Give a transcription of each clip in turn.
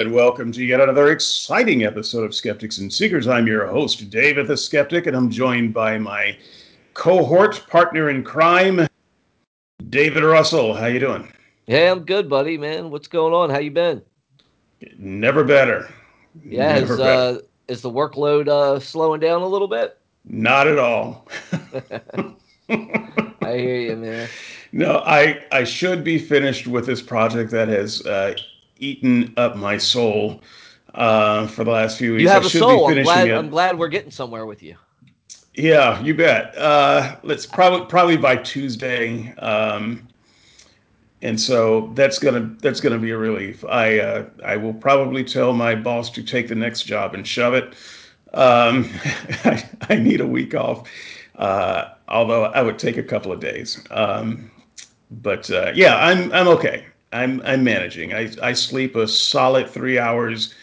And welcome to yet another exciting episode of Skeptics and Seekers. I'm your host, David the Skeptic, and I'm joined by my cohort partner in crime, David Russell. How you doing? Hey, I'm good, buddy. Man, what's going on? How you been? Never better. Yeah, Never is, better. Uh, is the workload uh, slowing down a little bit? Not at all. I hear you, man. No, I I should be finished with this project that has uh, eaten up my soul uh, for the last few weeks. You have I a soul. I'm glad, I'm glad we're getting somewhere with you. Yeah, you bet. Uh, let's probably probably by Tuesday, um, and so that's gonna that's gonna be a relief. I uh, I will probably tell my boss to take the next job and shove it. Um, I, I, need a week off, uh, although I would take a couple of days. Um, but uh, yeah, I'm I'm okay. I'm I'm managing. I I sleep a solid three hours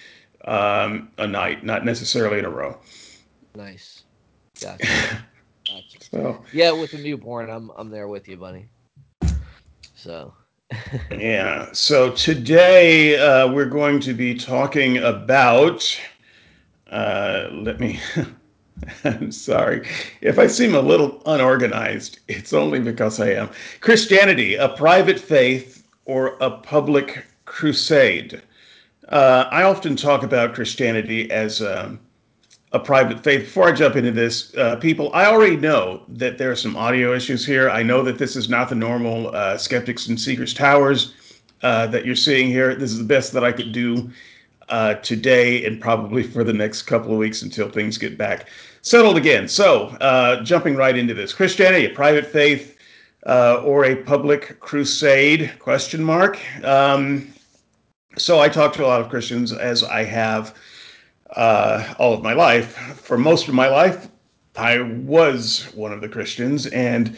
um, a night, not necessarily in a row. Nice. Gotcha. gotcha. So yeah, with the newborn, I'm I'm there with you, buddy. So. yeah. So today uh, we're going to be talking about. Uh, let me. I'm sorry. If I seem a little unorganized, it's only because I am. Christianity, a private faith or a public crusade. Uh, I often talk about Christianity as um, a private faith. Before I jump into this, uh, people, I already know that there are some audio issues here. I know that this is not the normal uh, Skeptics and Seekers Towers uh, that you're seeing here. This is the best that I could do uh, today and probably for the next couple of weeks until things get back settled again. So, uh, jumping right into this Christianity, a private faith uh, or a public crusade question mark. Um, so i talk to a lot of christians as i have uh, all of my life. For most of my life i was one of the christians and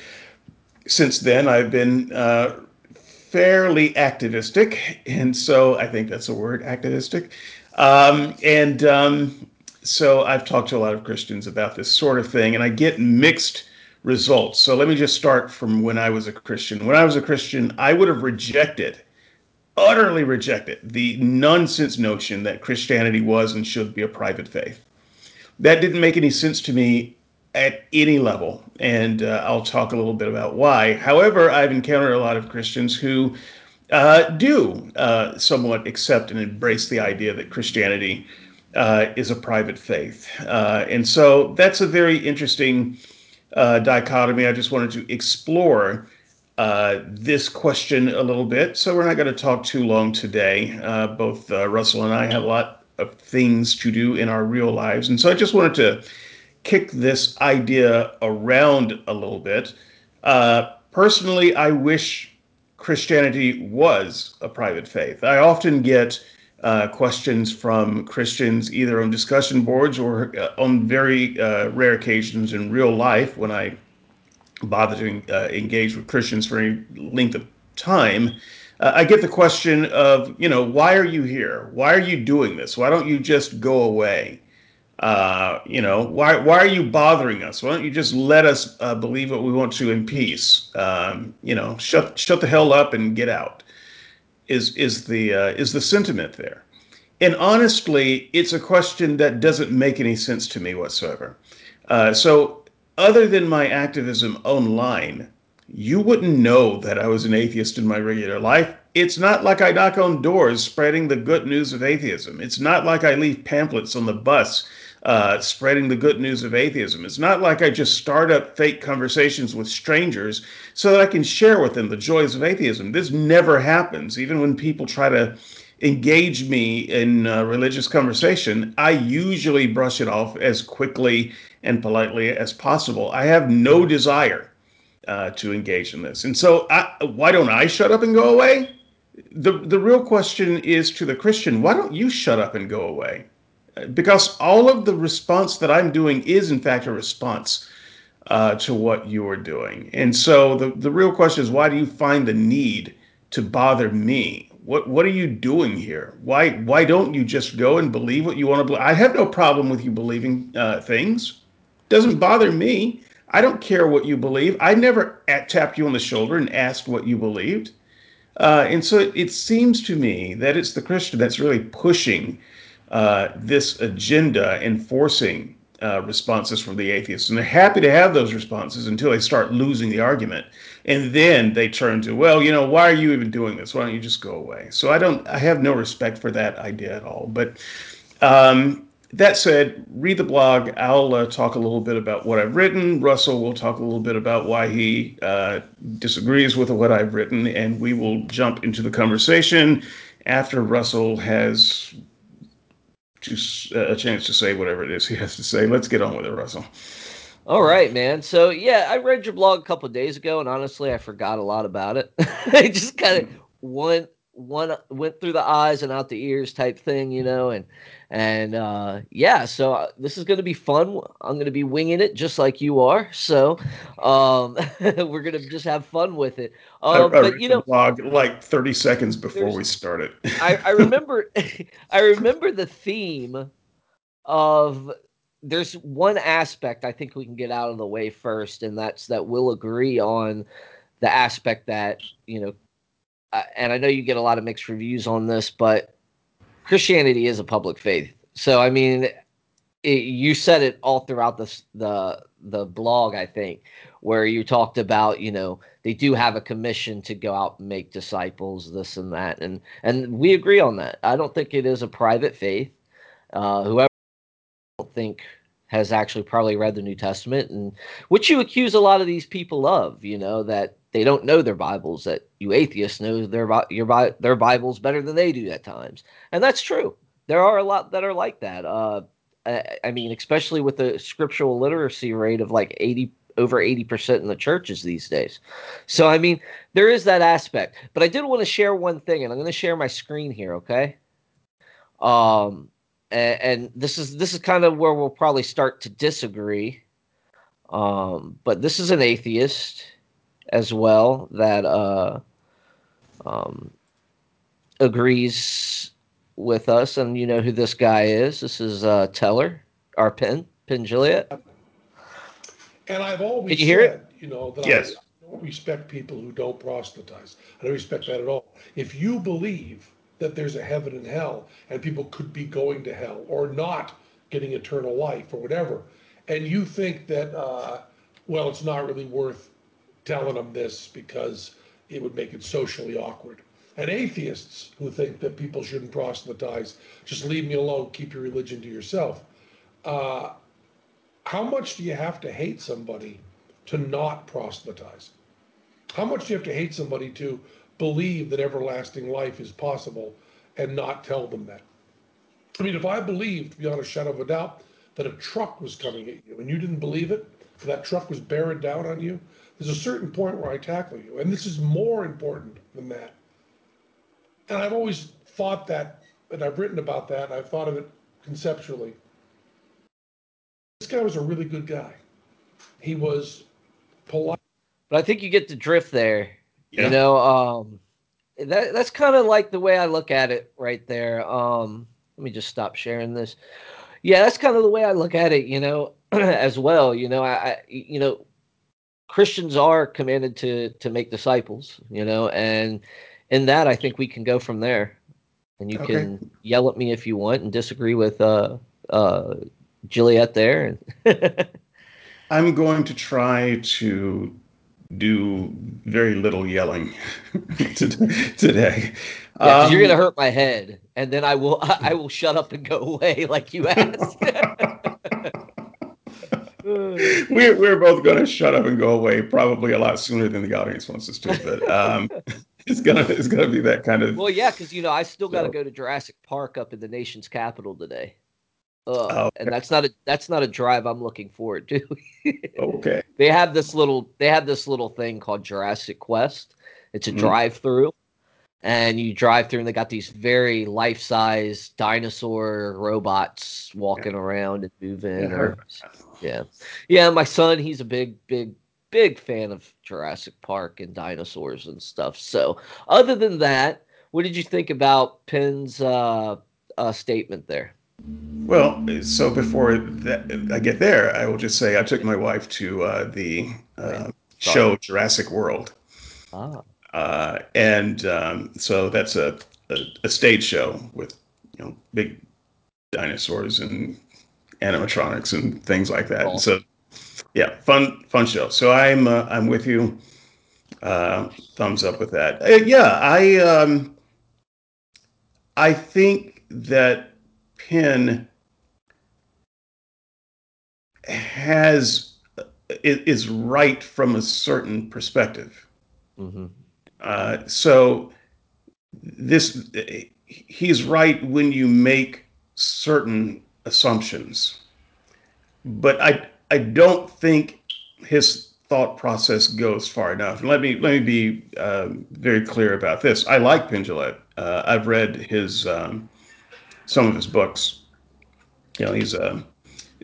since then i've been uh, fairly activistic and so i think that's a word activistic. Um, and um, so i've talked to a lot of christians about this sort of thing and i get mixed results. So let me just start from when I was a Christian. When I was a Christian, I would have rejected, utterly rejected, the nonsense notion that Christianity was and should be a private faith. That didn't make any sense to me at any level. And uh, I'll talk a little bit about why. However, I've encountered a lot of Christians who uh, do uh, somewhat accept and embrace the idea that Christianity uh, is a private faith. Uh, and so that's a very interesting uh, dichotomy. I just wanted to explore uh, this question a little bit. So we're not going to talk too long today. Uh, both uh, Russell and I have a lot of things to do in our real lives. And so I just wanted to kick this idea around a little bit. Uh, personally, I wish Christianity was a private faith. I often get uh, questions from Christians, either on discussion boards or uh, on very uh, rare occasions in real life when I bother to uh, engage with Christians for any length of time. Uh, I get the question of, you know, why are you here? Why are you doing this? Why don't you just go away? Uh, you know, why why are you bothering us? Why don't you just let us believe what we want to in peace? Um, you know, shut shut the hell up and get out is is the uh, is the sentiment there. And honestly, it's a question that doesn't make any sense to me whatsoever. Uh, so, other than my activism online, you wouldn't know that I was an atheist in my regular life. It's not like I knock on doors spreading the good news of atheism. It's not like I leave pamphlets on the bus uh, spreading the good news of atheism. It's not like I just start up fake conversations with strangers so that I can share with them the joys of atheism. This never happens. Even when people try to engage me in uh, religious conversation, I usually brush it off as quickly and politely as possible. I have no desire uh, to engage in this. And so, I, why don't I shut up and go away? The, the real question is to the Christian why don't you shut up and go away? Because all of the response that I'm doing is, in fact, a response uh, to what you are doing. And so the, the real question is why do you find the need to bother me? What what are you doing here? Why why don't you just go and believe what you want to believe? I have no problem with you believing uh, things. Doesn't bother me. I don't care what you believe. I never tapped you on the shoulder and asked what you believed. Uh, and so it, it, seems to me that it's the Christian that's really pushing uh, this agenda, enforcing uh, responses from the atheists. And they're happy to have those responses until they start losing the argument. And then they turn to, well, you know, why are you even doing this? Why don't you just go away? So I don't, I have no respect for that idea at all. But um, that said, read the blog. I'll uh, talk a little bit about what I've written. Russell will talk a little bit about why he uh, disagrees with what I've written, and we will jump into the conversation after Russell has uh, a chance to say whatever it is he has to say. Let's get on with it, Russell. All right, man. So yeah, I read your blog a couple days ago, and honestly, I forgot a lot about it. I just kind of went one went through the eyes and out the ears type thing, you know, and and uh, yeah, so uh, this is going to be fun. I'm going to be winging it just like you are. So um, we're going to just have fun with it. Um, I, I but you know, blog like 30 seconds before we started. I, I remember, I remember the theme of. There's one aspect I think we can get out of the way first, and that's that we'll agree on the aspect that you know. And I know you get a lot of mixed reviews on this, but Christianity is a public faith. So I mean, it, you said it all throughout the the the blog, I think, where you talked about you know they do have a commission to go out and make disciples, this and that, and and we agree on that. I don't think it is a private faith. Uh, whoever I don't think has actually probably read the New Testament, and which you accuse a lot of these people of, you know, that they don't know their Bibles, that you atheists know their your their Bibles better than they do at times, and that's true. There are a lot that are like that. Uh, I, I mean, especially with the scriptural literacy rate of like eighty over 80% in the churches these days. So, I mean, there is that aspect. But I did want to share one thing, and I'm going to share my screen here, okay? Um, and, and this is this is kind of where we'll probably start to disagree. Um, but this is an atheist as well that uh, um, agrees with us, and you know who this guy is. This is uh, Teller, our Penn, Penn Jillette. And I've always Did you hear said, it? you know, that yes. I don't respect people who don't proselytize. I don't respect that at all. If you believe that there's a heaven and hell, and people could be going to hell or not getting eternal life or whatever, and you think that, uh, well, it's not really worth telling them this because it would make it socially awkward. And atheists who think that people shouldn't proselytize, just leave me alone, keep your religion to yourself. Uh, how much do you have to hate somebody to not proselytize? How much do you have to hate somebody to believe that everlasting life is possible and not tell them that? I mean, if I believed beyond a shadow of a doubt that a truck was coming at you and you didn't believe it, that truck was bearing down on you, there's a certain point where I tackle you. And this is more important than that. And I've always thought that, and I've written about that, and I've thought of it conceptually. This guy was a really good guy. He was polite. But I think you get the drift there. Yeah. You know, um, that that's kind of like the way I look at it right there. Um, let me just stop sharing this. Yeah, that's kind of the way I look at it, you know, as well. You know, I, I you know, Christians are commanded to to make disciples, you know, and in that I think we can go from there. And you okay. can yell at me if you want and disagree with uh uh Jillette there. I'm going to try to do very little yelling today. Yeah, um, you're gonna hurt my head, and then I will I will shut up and go away like you asked. We're we're both going to shut up and go away probably a lot sooner than the audience wants us to. But um, it's gonna it's gonna be that kind of. Well, yeah, because you know I still got to so. go to Jurassic Park up in the nation's capital today. Uh, oh, okay. and that's not a that's not a drive I'm looking forward to. okay. They have this little they have this little thing called Jurassic Quest. It's a mm-hmm. drive through, and you drive through, and they got these very life size dinosaur robots walking yeah. around and moving. Yeah. Or, yeah, yeah. My son, he's a big, big, big fan of Jurassic Park and dinosaurs and stuff. So, other than that, what did you think about Penn's uh, uh, statement there? Well, so before that, I get there, I will just say I took my wife to uh, the uh, show Jurassic World. Ah. Uh, and um, so that's a, a, a stage show with you know big dinosaurs and animatronics and things like that. And so yeah, fun fun show. So I'm uh, I'm with you. Uh, thumbs up with that. Uh, yeah, I um, I think that Penn has is right from a certain perspective. Mm-hmm. Uh, so this he's right when you make certain assumptions, but I I don't think his thought process goes far enough. And let me let me be um, very clear about this. I like Penn Uh, I've read his um, some of his books. You know, he's a,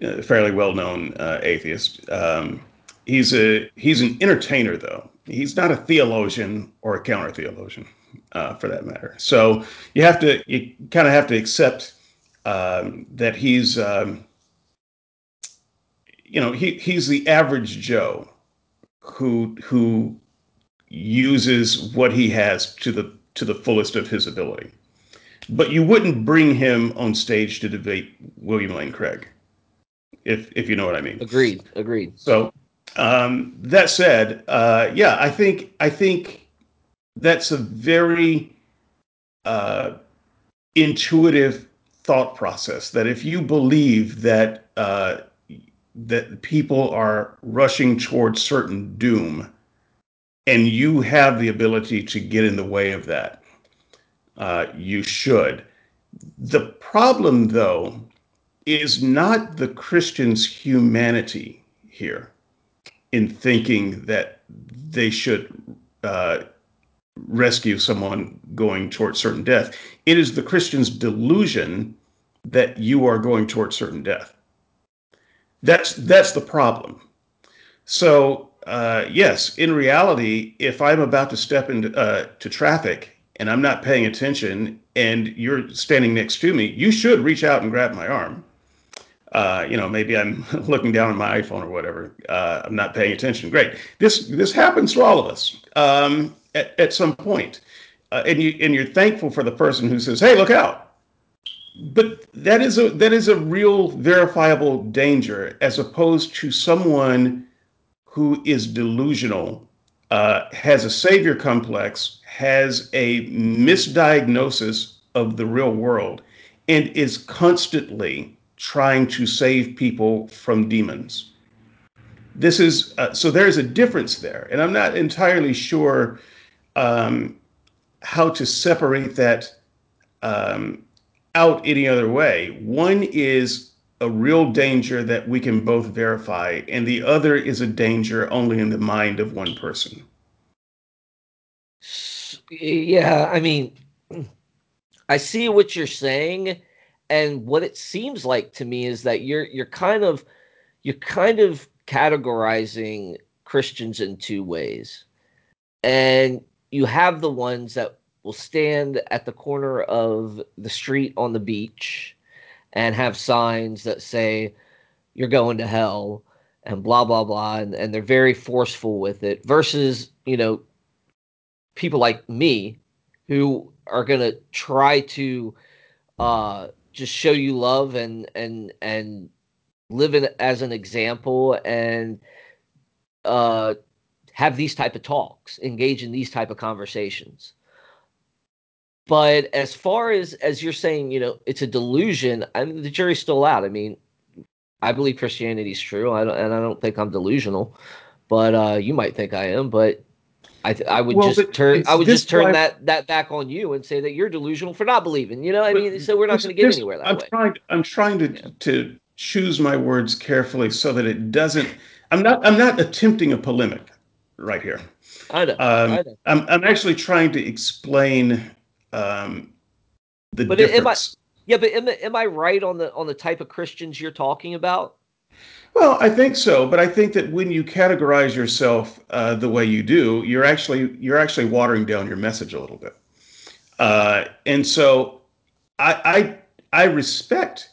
a fairly well-known uh, atheist. Um, he's a he's an entertainer, though. He's not a theologian or a counter theologian, uh, for that matter. So you have to you kind of have to accept um, that he's um, you know he he's the average Joe who who uses what he has to the to the fullest of his ability. But you wouldn't bring him on stage to debate William Lane Craig, if if you know what I mean. Agreed. Agreed. So um, that said, uh, yeah, I think I think that's a very uh, intuitive thought process. That if you believe that uh, that people are rushing towards certain doom, and you have the ability to get in the way of that, uh, you should. The problem, though, is not the Christian's humanity here in thinking that they should uh, rescue someone going towards certain death. It is the Christian's delusion that you are going towards certain death. That's that's the problem. So uh, yes, in reality, if I'm about to step into uh, to traffic and I'm not paying attention, and you're standing next to me, you should reach out and grab my arm. Uh, you know, maybe I'm looking down at my iPhone or whatever. Uh, I'm not paying attention. Great. This this happens to all of us um, at, at some point. Uh, and you and you're thankful for the person who says, "Hey, look out." but that is a that is a real verifiable danger as opposed to someone who is delusional uh, has a savior complex has a misdiagnosis of the real world and is constantly trying to save people from demons this is uh, so there's a difference there and i'm not entirely sure um, how to separate that um, out any other way. One is a real danger that we can both verify, and the other is a danger only in the mind of one person. Yeah, I mean, I see what you're saying, and what it seems like to me is that you're you're kind of you're kind of categorizing Christians in two ways. And you have the ones that will stand at the corner of the street on the beach and have signs that say you're going to hell and blah blah blah and, and they're very forceful with it versus you know people like me who are going to try to uh just show you love and and and live in, as an example and uh have these type of talks engage in these type of conversations but as far as as you're saying, you know, it's a delusion. I mean, the jury's still out. I mean, I believe Christianity is true, I don't, and I don't think I'm delusional. But uh, you might think I am. But I th- I would well, just turn I would just turn that that back on you and say that you're delusional for not believing. You know, I mean, so we're not going to get anywhere that I'm way. Trying, I'm trying to yeah. to choose my words carefully so that it doesn't. I'm not. I'm not attempting a polemic right here. I know. Um, I know. I'm, I'm actually trying to explain um, the but difference. Am I, yeah, but am, am I right on the on the type of Christians you're talking about? Well, I think so, but I think that when you categorize yourself uh, the way you do, you're actually you're actually watering down your message a little bit. Uh, and so, I, I I respect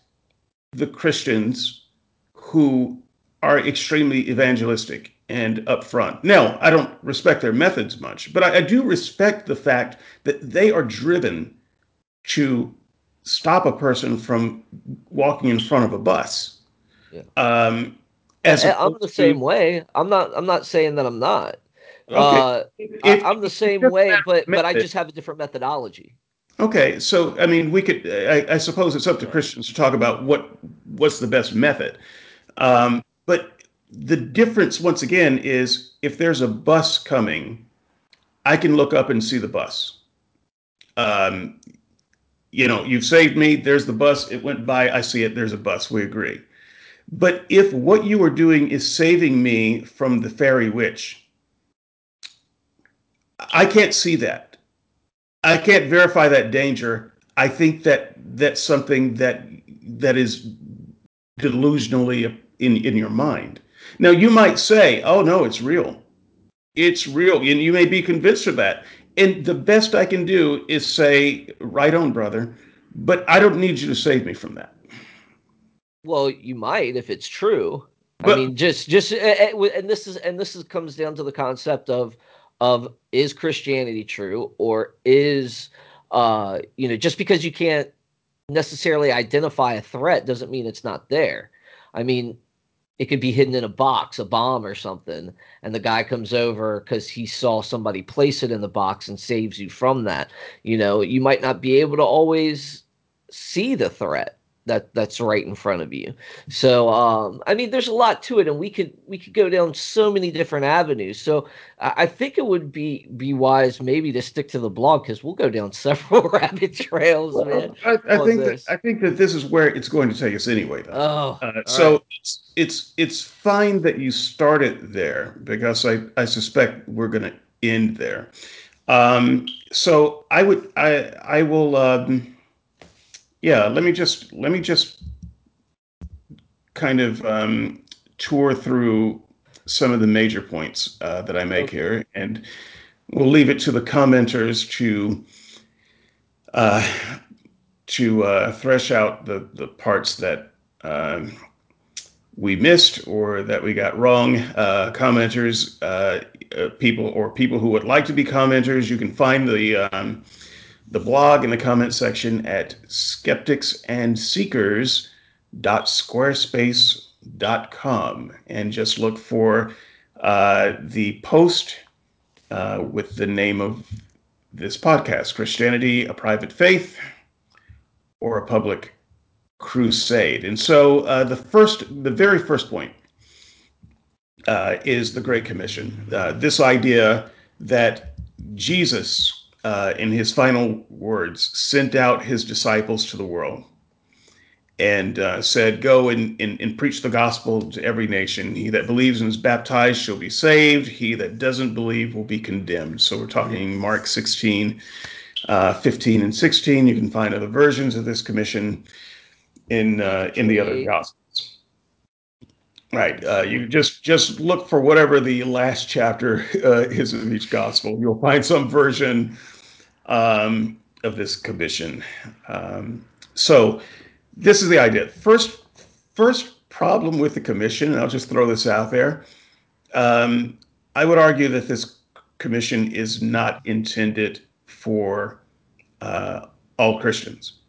the Christians who are extremely evangelistic and upfront. Now, I don't respect their methods much, but I, I do respect the fact that they are driven to stop a person from walking in front of a bus. Yeah. Um, as I'm the same to, way. I'm not. I'm not saying that I'm not. Okay. Uh, if, I, am the same way, but but I just have a different methodology. Okay, so I mean, we could. I, I suppose it's up to Christians to talk about what what's the best method. Um, but the difference, once again, is if there's a bus coming, I can look up and see the bus. Um, you know, you've saved me. There's the bus. It went by. I see it. There's a bus. We agree. But if what you are doing is saving me from the fairy witch, I can't see that. I can't verify that danger. I think that that's something that that is delusionally in in your mind. Now you might say, "Oh no, it's real. It's real," and you may be convinced of that. And the best I can do is say, "Right on, brother," but I don't need you to save me from that. Well, you might if it's true. But, I mean, just just and this is and this is comes down to the concept of of is Christianity true or is uh you know just because you can't necessarily identify a threat doesn't mean it's not there. I mean, it could be hidden in a box, a bomb or something, and the guy comes over because he saw somebody place it in the box and saves you from that. You know, you might not be able to always see the threat that that's right in front of you. So um, I mean, there's a lot to it, and we could we could go down so many different avenues. So I, I think it would be be wise maybe to stick to the blog because we'll go down several rabbit trails, well, man. I, I think that, I think that this is where it's going to take us anyway. Though. Oh, uh, so right. it's, it's it's fine that you started there because I I suspect we're going to end there. Um, so I would I I will. Um, yeah, let me just let me just kind of um, tour through some of the major points uh, that I make okay. here, and we'll leave it to the commenters to uh, to uh, thresh out the the parts that um, we missed or that we got wrong. Uh, commenters, uh, uh, people or people who would like to be commenters, you can find the um, the blog in the comment section at skepticsandseekers.squarespace.com and just look for uh, the post uh, with the name of this podcast Christianity, a Private Faith, or a Public Crusade. And so uh, the first, the very first point uh, is the Great Commission. Uh, this idea that Jesus uh, in his final words, sent out his disciples to the world and uh, said, Go and, and, and, preach the gospel to every nation. He that believes and is baptized shall be saved. He that doesn't believe will be condemned. So we're talking Mark 16, uh, 15, and 16. You can find other versions of this commission in uh, in the other gospels. Right. Uh, you just just look for whatever the last chapter uh, is of each gospel. You'll find some version um, of this commission. Um, so this is the idea. First, first problem with the commission, and I'll just throw this out there. Um, I would argue that this commission is not intended for uh, all Christians.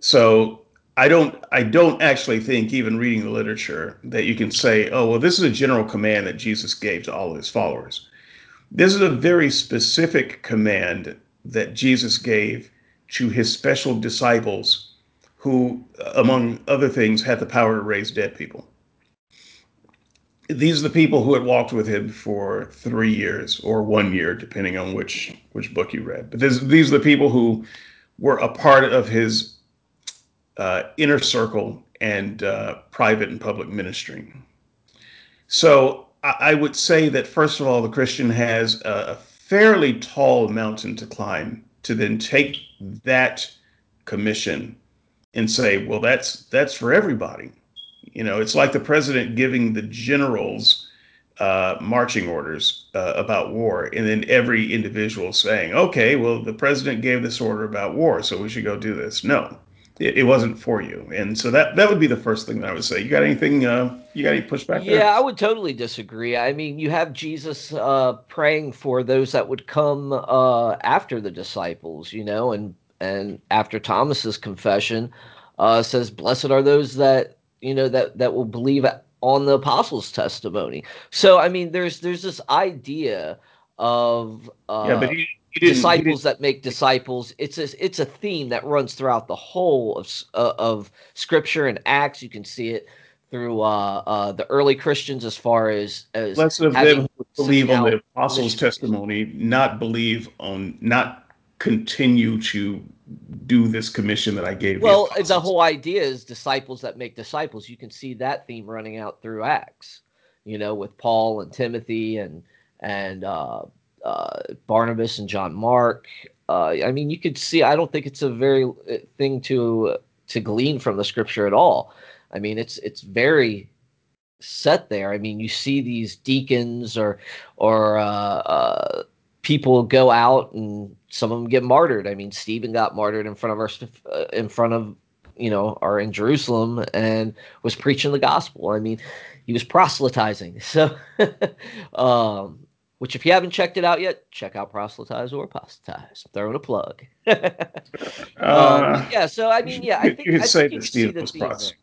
So I don't I don't actually think even reading the literature that you can say, oh well, this is a general command that Jesus gave to all of his followers. This is a very specific command that Jesus gave to his special disciples who, among other things, had the power to raise dead people. These are the people who had walked with him for three years or one year, depending on which which book you read. But this, these are the people who were a part of his uh, inner circle and uh, private and public ministry. So I would say that first of all, the Christian has a fairly tall mountain to climb to then take that commission and say, well, that's that's for everybody. You know, it's like the president giving the generals uh, marching orders uh, about war, and then every individual saying, okay, well, the president gave this order about war, so we should go do this. No, it, it, wasn't for you. And so that that would be the first thing that I would say. You got anything? Uh, you got any pushback? Yeah, there? I would totally disagree. I mean, you have Jesus uh, praying for those that would come uh, after the disciples, you know, and and after Thomas's confession, uh, says, "Blessed are those that you know that that will believe on the apostles' testimony." So, I mean, there's there's this idea of uh, yeah, but he, disciples that make disciples. It's a it's a theme that runs throughout the whole of uh, of Scripture and Acts. You can see it through uh, uh, the early Christians as far as as less of them believe on the apostles' testimony, not believe on not continue to do this commission that I gave. Well, the, the whole idea is disciples that make disciples. You can see that theme running out through Acts. You know, with Paul and Timothy and and uh, uh, Barnabas and John Mark. Uh, I mean, you could see. I don't think it's a very uh, thing to to glean from the scripture at all. I mean, it's it's very set there. I mean, you see these deacons or or uh, uh, people go out and some of them get martyred. I mean, Stephen got martyred in front of our uh, in front of you know are in Jerusalem and was preaching the gospel. I mean, he was proselytizing. So, um, which if you haven't checked it out yet, check out Proselytize or Apostatize. Throwing a plug. um, uh, yeah, so I mean, yeah, I think you could say that Steve was proselytize.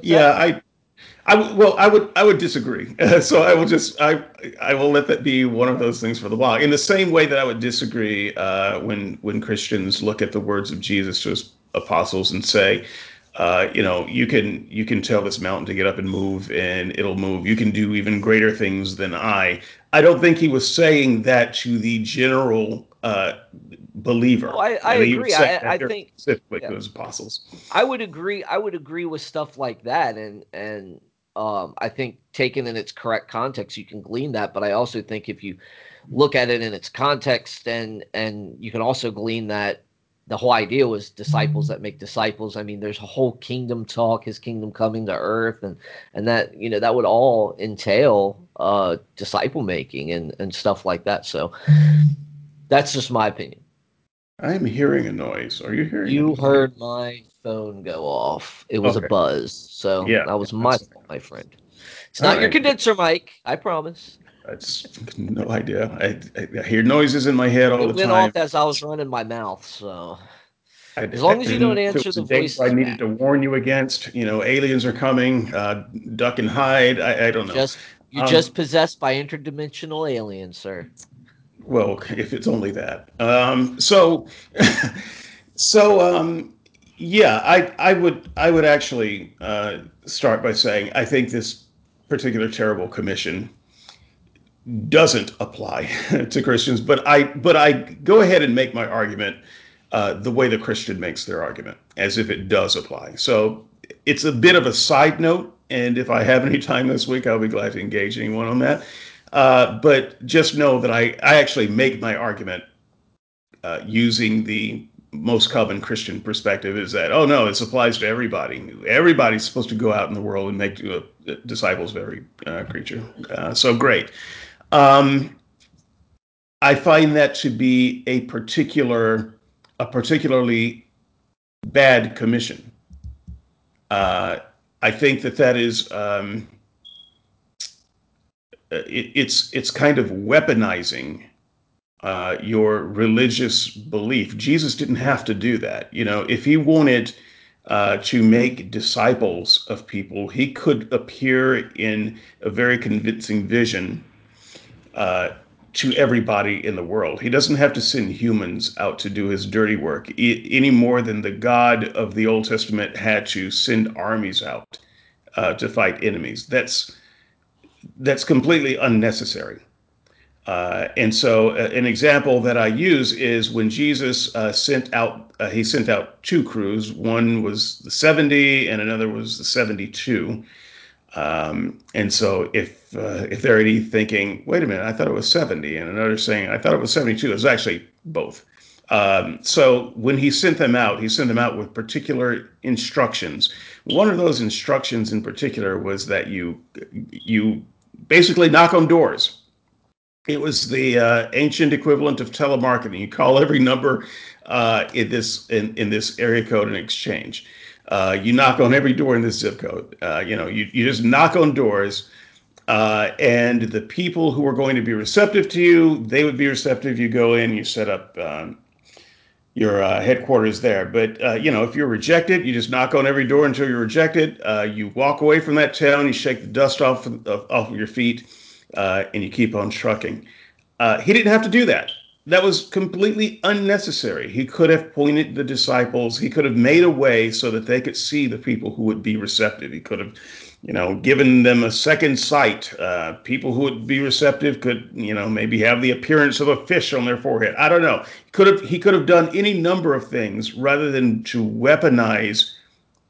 Yeah, I, I well, I would I would disagree. so I will just I I will let that be one of those things for the blog. In the same way that I would disagree uh, when when Christians look at the words of Jesus to his apostles and say, uh, you know, you can you can tell this mountain to get up and move, and it'll move. You can do even greater things than I. I don't think he was saying that to the general uh, believer. Oh, I, I agree. I, I think specifically yeah. those apostles. I would agree. I would agree with stuff like that, and and um, I think taken in its correct context, you can glean that. But I also think if you look at it in its context, and and you can also glean that the whole idea was disciples that make disciples. I mean, there's a whole kingdom talk, his kingdom coming to earth, and and that you know that would all entail uh, disciple making and and stuff like that. So that's just my opinion. I'm hearing a noise. Are you hearing? You heard my phone go off. It was okay. a buzz. So yeah, that was my fault, my friend. It's not right. your condenser mic. I promise. That's no idea. I, I, hear noises in my head all it the went time. off as I was running my mouth. So I, as long as you don't answer the voice, I needed to warn you against. You know, aliens are coming. Uh, duck and hide. I, I don't know. Just you're um, just possessed by interdimensional aliens, sir. Well, if it's only that. Um, so, so um, yeah, I I would I would actually uh, start by saying I think this particular terrible commission doesn't apply to Christians. But I but I go ahead and make my argument uh, the way the Christian makes their argument, as if it does apply. So it's a bit of a side note, and if I have any time this week, I'll be glad to engage anyone on that. Uh, but just know that I I actually make my argument uh, using the most common Christian perspective is that oh no, this applies to everybody. Everybody's supposed to go out in the world and make uh, disciples of every uh, creature. Uh, so great. Um, I find that to be a particular, a particularly bad commission. Uh, I think that that is um, it, it's it's kind of weaponizing uh, your religious belief. Jesus didn't have to do that. You know, if he wanted uh, to make disciples of people, he could appear in a very convincing vision uh, to everybody in the world. He doesn't have to send humans out to do his dirty work any more than the God of the Old Testament had to send armies out uh, to fight enemies. That's that's completely unnecessary. Uh, and so, uh, an example that I use is when Jesus uh, sent out, uh, he sent out two crews. One was the 70, and another was the 72. Um, and so if uh, if they're already thinking, wait a minute, I thought it was 70, and another saying, I thought it was 72, it was actually both. Um, so when he sent them out, he sent them out with particular instructions. One of those instructions in particular was that you you basically knock on doors. It was the uh, ancient equivalent of telemarketing. You call every number uh, in this in, in this area code and exchange. Uh, you knock on every door in this zip code. Uh, you know, you, you just knock on doors, uh, and the people who are going to be receptive to you, they would be receptive. You go in, you set up um, your uh, headquarters there. But uh, you know, if you're rejected, you just knock on every door until you're rejected. Uh, you walk away from that town, you shake the dust off of, off of your feet, and you keep on trucking. He didn't have to do that. That was completely unnecessary. He could have pointed the disciples. He could have made a way so that they could see the people who would be receptive. He could have you know, given them a second sight. Uh, people who would be receptive could, you know, maybe have the appearance of a fish on their forehead. I don't know. He could have he could have done any number of things rather than to weaponize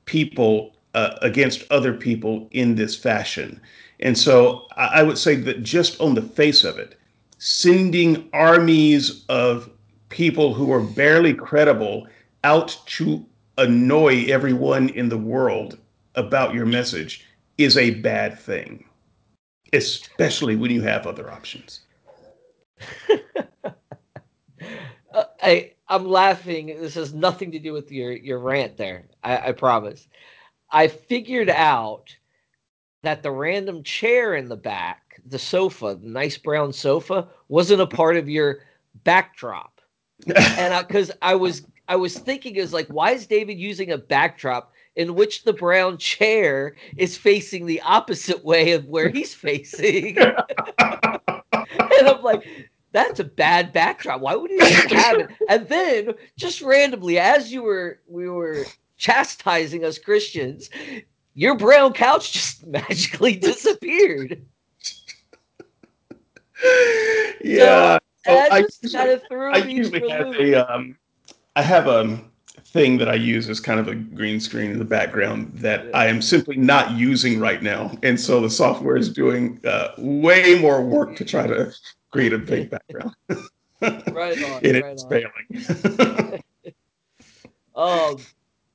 people uh, against other people in this fashion. And so I would say that just on the face of it, sending armies of people who are barely credible out to annoy everyone in the world about your message is a bad thing, especially when you have other options. uh, I I'm laughing. This has nothing to do with your your rant there. I, I promise. I figured out that the random chair in the back, the sofa, the nice brown sofa, wasn't a part of your backdrop. and because I, I was I was thinking is like, why is David using a backdrop in which the brown chair is facing the opposite way of where he's facing. and I'm like, that's a bad backdrop. Why would he have it? And then just randomly, as you were we were chastising us Christians, your brown couch just magically disappeared. Yeah. So, I just kind of threw I usually have a um I have a thing that I use as kind of a green screen in the background that I am simply not using right now. And so the software is doing uh, way more work to try to create a big background. right on. and right it's on. failing. um,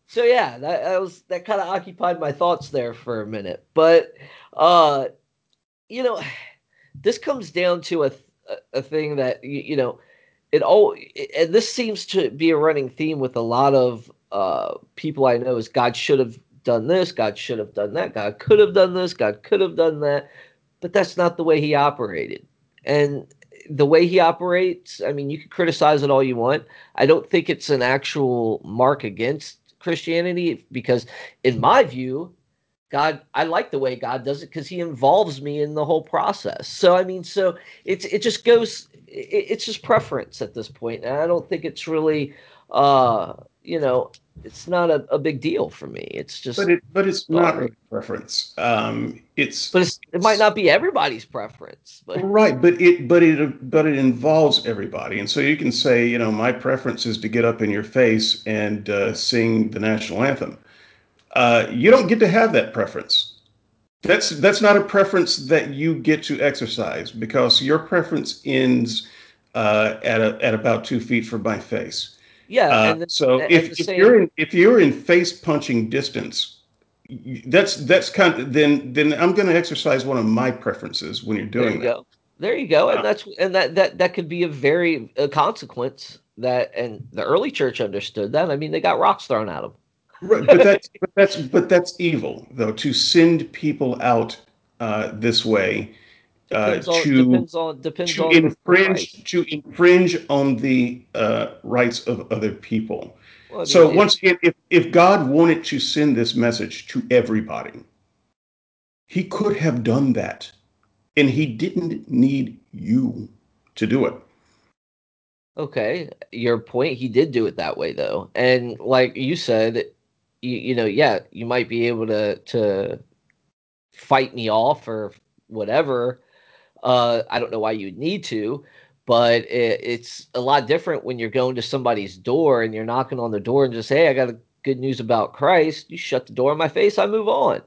so yeah, that, that was that kind of occupied my thoughts there for a minute. But uh, you know, this comes down to a a thing that you, you know it all and this seems to be a running theme with a lot of uh, people I know is God should have done this, God should have done that, God could have done this, God could have done that, but that's not the way he operated. And the way he operates, I mean, you can criticize it all you want. I don't think it's an actual mark against Christianity because, in my view, God, I like the way God does it because He involves me in the whole process. So I mean, so it's it just goes. It, it's just preference at this point, and I don't think it's really, uh, you know, it's not a, a big deal for me. It's just. But it, but it's not really preference. Um, it's. But it's, it might not be everybody's preference. But right, but it, but it, but it involves everybody, and so you can say, you know, my preference is to get up in your face and uh, sing the national anthem uh, you don't get to have that preference. That's that's not a preference that you get to exercise because your preference ends uh, at a, at about two feet from my face. Yeah. Uh, the, so if, if same... you're in if you're in face punching distance, that's that's kind of then then I'm going to exercise one of my preferences when you're doing there you that. Go. There you go, and uh, that's and that that that could be a very a consequence that and the early church understood that. I mean, they got rocks thrown at them. Right, but that's but that's but that's evil though to send people out uh, this way uh, on, to depends on, depends to infringe to infringe on the uh, rights of other people. Well, so once again, if if God wanted to send this message to everybody, He could have done that, and He didn't need you to do it. Okay, your point. He did do it that way though, and like you said, you, you know, yeah, you might be able to to fight me off or whatever. Uh, I don't know why you'd need to, but it, it's a lot different when you're going to somebody's door and you're knocking on the door and just, hey, I got a good news about Christ. You shut the door in my face, I move on.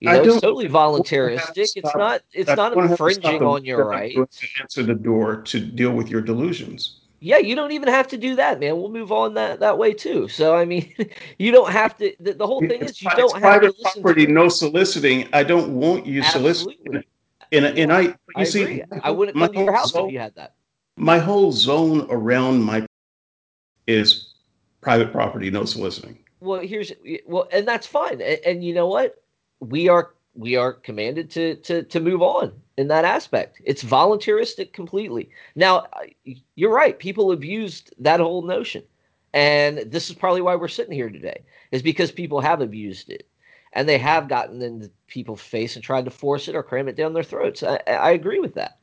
You know, it's totally voluntaristic. It's not. It's not infringing on your rights. To answer the door to deal with your delusions yeah, you don't even have to do that, man. We'll move on that that way too. So I mean, you don't have to. The, the whole thing it's, is you don't have private to listen property, to no soliciting. I don't want you Absolutely. soliciting And and I you I see, agree. I wouldn't come to your house zone, if you had that. My whole zone around my is private property, no soliciting. Well, here's well, and that's fine. And, and you know what? We are we are commanded to to to move on in that aspect. It's voluntaristic completely. Now, you're right. People have used that whole notion. And this is probably why we're sitting here today, is because people have abused it. And they have gotten into people's face and tried to force it or cram it down their throats. I, I agree with that.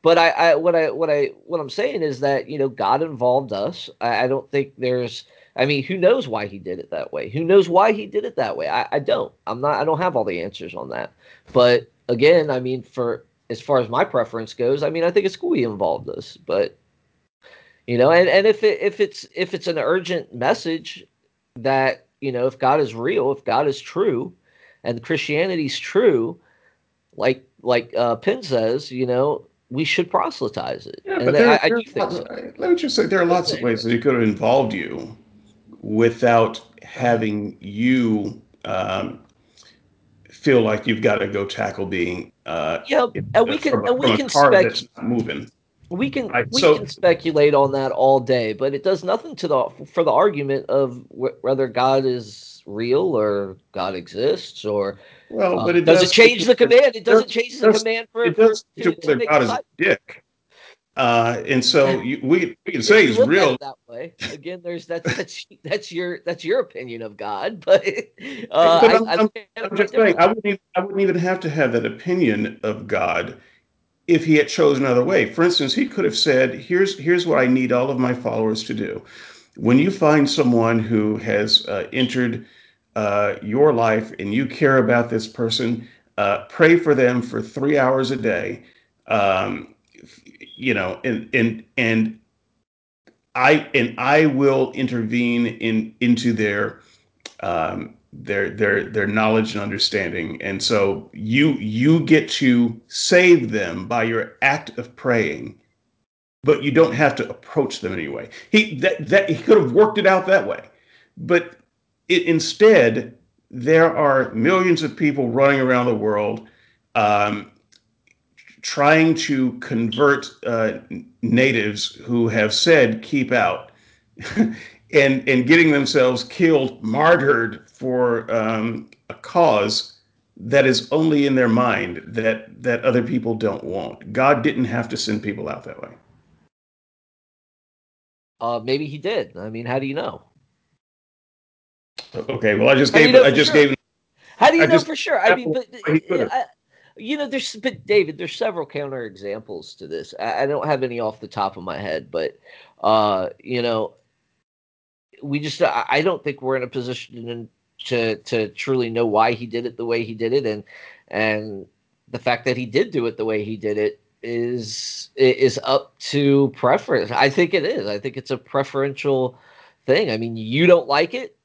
But I, I, what I what I what I'm saying is that, you know, God involved us. I, I don't think there's I mean, who knows why he did it that way? Who knows why he did it that way? I, I don't. I'm not I don't have all the answers on that. But again, I mean, for as far as my preference goes, I mean, I think it's cool he involved us, but you know, and, and if it if it's if it's an urgent message that you know, if God is real, if God is true, and Christianity's true, like like uh, Penn says, you know, we should proselytize it. Yeah, and but there, I, I lots, so. let me just say there are lots of ways that he could have involved you without having you um, feel like you've got to go tackle being uh, yeah, and we can and we can spec- moving. We can right, we so, can speculate on that all day, but it does nothing to the for the argument of wh- whether God is real or God exists or well, but it does, does it change the command? It doesn't change the command for it does for, to, whether God is a dick. Uh, and so you, we, we can say he's real that way. Again, there's that's that's that's your that's your opinion of God, but, uh, but I'm, I, I'm, I'm just saying I wouldn't even, I wouldn't even have to have that opinion of God if he had chosen another way. For instance, he could have said, "Here's here's what I need all of my followers to do. When you find someone who has uh, entered uh, your life and you care about this person, uh, pray for them for three hours a day." Um, you know, and and and I and I will intervene in into their um, their their their knowledge and understanding, and so you you get to save them by your act of praying, but you don't have to approach them anyway. He that that he could have worked it out that way, but it, instead there are millions of people running around the world. Um, trying to convert uh, natives who have said keep out and and getting themselves killed martyred for um, a cause that is only in their mind that that other people don't want. God didn't have to send people out that way. Uh maybe he did. I mean how do you know? Okay well i just how gave you know i just sure? gave how do you I know for sure? I mean but I, you know, there's but David, there's several counter examples to this. I, I, don't have any off the top of my head, but uh, you know, we just I, I don't think we're in a position to to truly know why he did it the way he did it, and and the fact that he did do it the way he did it is is up to preference. I think it is. I think it's a preferential thing. I mean, you don't like it,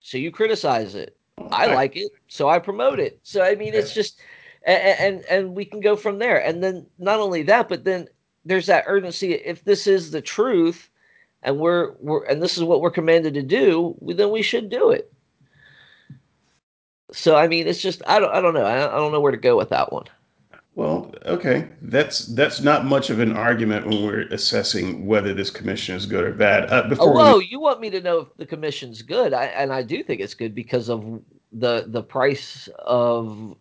so you criticize it. I like it, so I promote it. So I mean, it's just and, and and we can go from there. And then not only that, but then there's that urgency. If this is the truth, and we're we're and this is what we're commanded to do, then we should do it. So I mean, it's just I don't I don't know I, I don't know where to go with that one. Well, okay, that's that's not much of an argument when we're assessing whether this commission is good or bad. Uh, before oh, whoa, we... you want me to know if the commission's good? I, and I do think it's good because of the the price of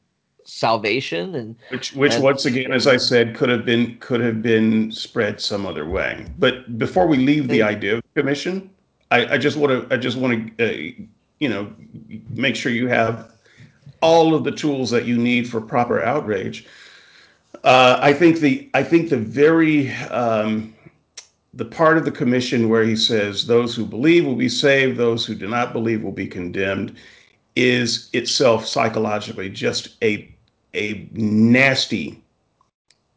salvation and which which and, once again as i said could have been could have been spread some other way. But before we leave the idea of commission i, I just want to i just want to uh, you know make sure you have all of the tools that you need for proper outrage. Uh, i think the i think the very um, the part of the commission where he says those who believe will be saved those who do not believe will be condemned is itself psychologically just a a nasty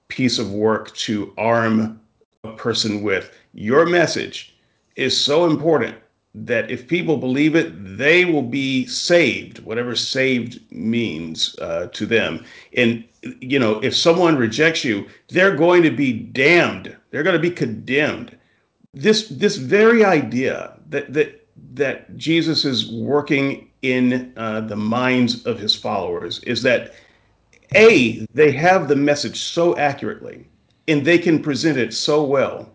piece of work to arm a person with. Your message is so important that if people believe it, they will be saved, whatever saved means uh, to them. And, you know, if someone rejects you, they're going to be damned, they're going to be condemned. This, this very idea that, that, that Jesus is working in uh, the minds of his followers is that A, they have the message so accurately and they can present it so well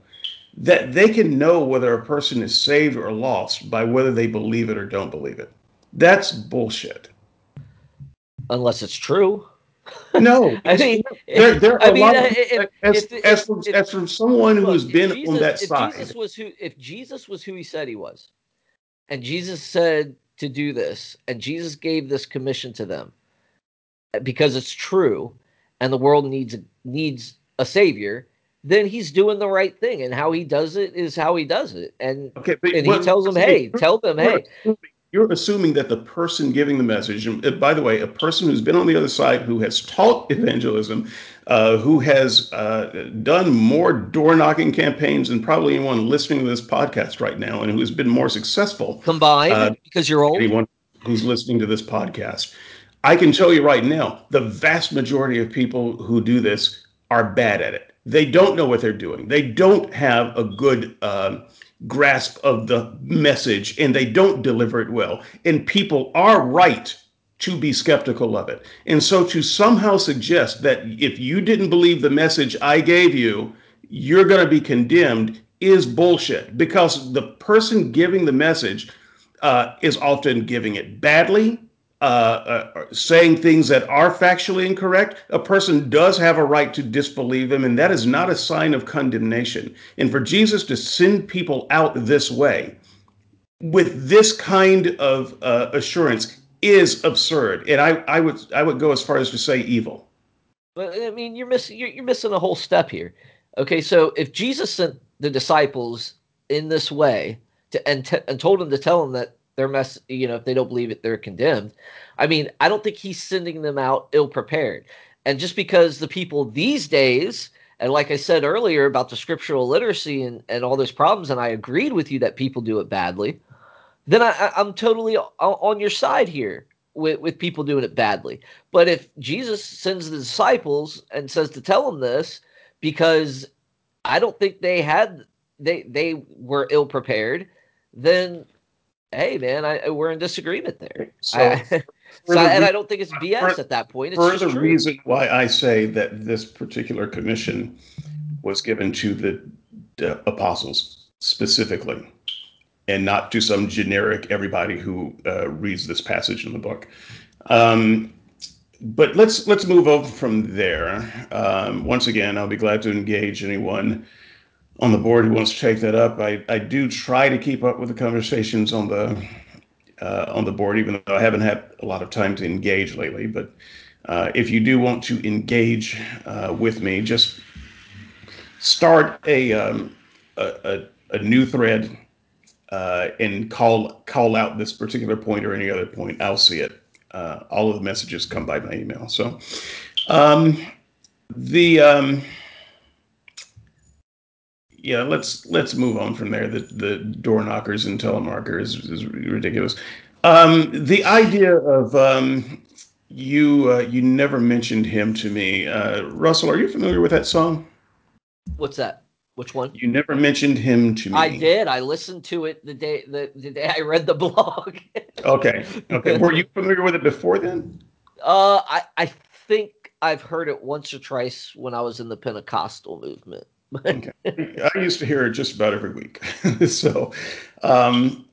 that they can know whether a person is saved or lost by whether they believe it or don't believe it. That's bullshit. Unless it's true. No, I mean, there, there are I mean, of, uh, if, as, if, as, from, if, as from someone who's been Jesus, on that side. Jesus was who, if Jesus was who he said he was, and Jesus said to do this, and Jesus gave this commission to them, because it's true, and the world needs needs a savior, then he's doing the right thing, and how he does it is how he does it, and okay, but, and he tells them, "Hey, tell them, hey." You're assuming that the person giving the message, and by the way, a person who's been on the other side, who has taught evangelism, uh, who has uh, done more door knocking campaigns than probably anyone listening to this podcast right now, and who's been more successful combined uh, because you're old. Anyone who's listening to this podcast, I can tell you right now, the vast majority of people who do this are bad at it. They don't know what they're doing. They don't have a good uh, grasp of the message and they don't deliver it well. And people are right to be skeptical of it. And so to somehow suggest that if you didn't believe the message I gave you, you're going to be condemned is bullshit because the person giving the message uh, is often giving it badly uh, uh, saying things that are factually incorrect, a person does have a right to disbelieve them, and that is not a sign of condemnation. And for Jesus to send people out this way with this kind of uh, assurance is absurd, and I, I would I would go as far as to say evil. But I mean, you're missing you're, you're missing a whole step here. Okay, so if Jesus sent the disciples in this way to and, t- and told them to tell them that their mess you know if they don't believe it they're condemned. I mean i don't think he's sending them out ill prepared and just because the people these days and like i said earlier about the scriptural literacy and, and all those problems and i agreed with you that people do it badly then I, i'm totally on your side here with, with people doing it badly. But if jesus sends the disciples and says to tell them this because i don't think they had they they were ill prepared then hey man, I, we're in disagreement there. So, I, so the, and I don't think it's BS for, at that point. It's for the reason why I say that this particular commission was given to the, the apostles specifically, and not to some generic everybody who uh, reads this passage in the book. Um, but let's let's move over from there. Um, once again, I'll be glad to engage anyone on the board who wants to take that up. I, I do try to keep up with the conversations on the uh, on the board, even though I haven't had a lot of time to engage lately. But uh, if you do want to engage uh, with me, just start a um, a, a, a, new thread uh, and call call out this particular point or any other point. I'll see it. Uh, all of the messages come by my email. So um, the um, yeah, let's let's move on from there. The the door knockers and telemarkers is, is ridiculous. Um, the idea of um, you uh, you never mentioned him to me, uh, Russell. Are you familiar with that song? What's that? Which one? You never mentioned him to me. I did. I listened to it the day the, the day I read the blog. okay. Okay. Were you familiar with it before then? Uh, I I think I've heard it once or twice when I was in the Pentecostal movement okay. I used to hear it just about every week. so, um,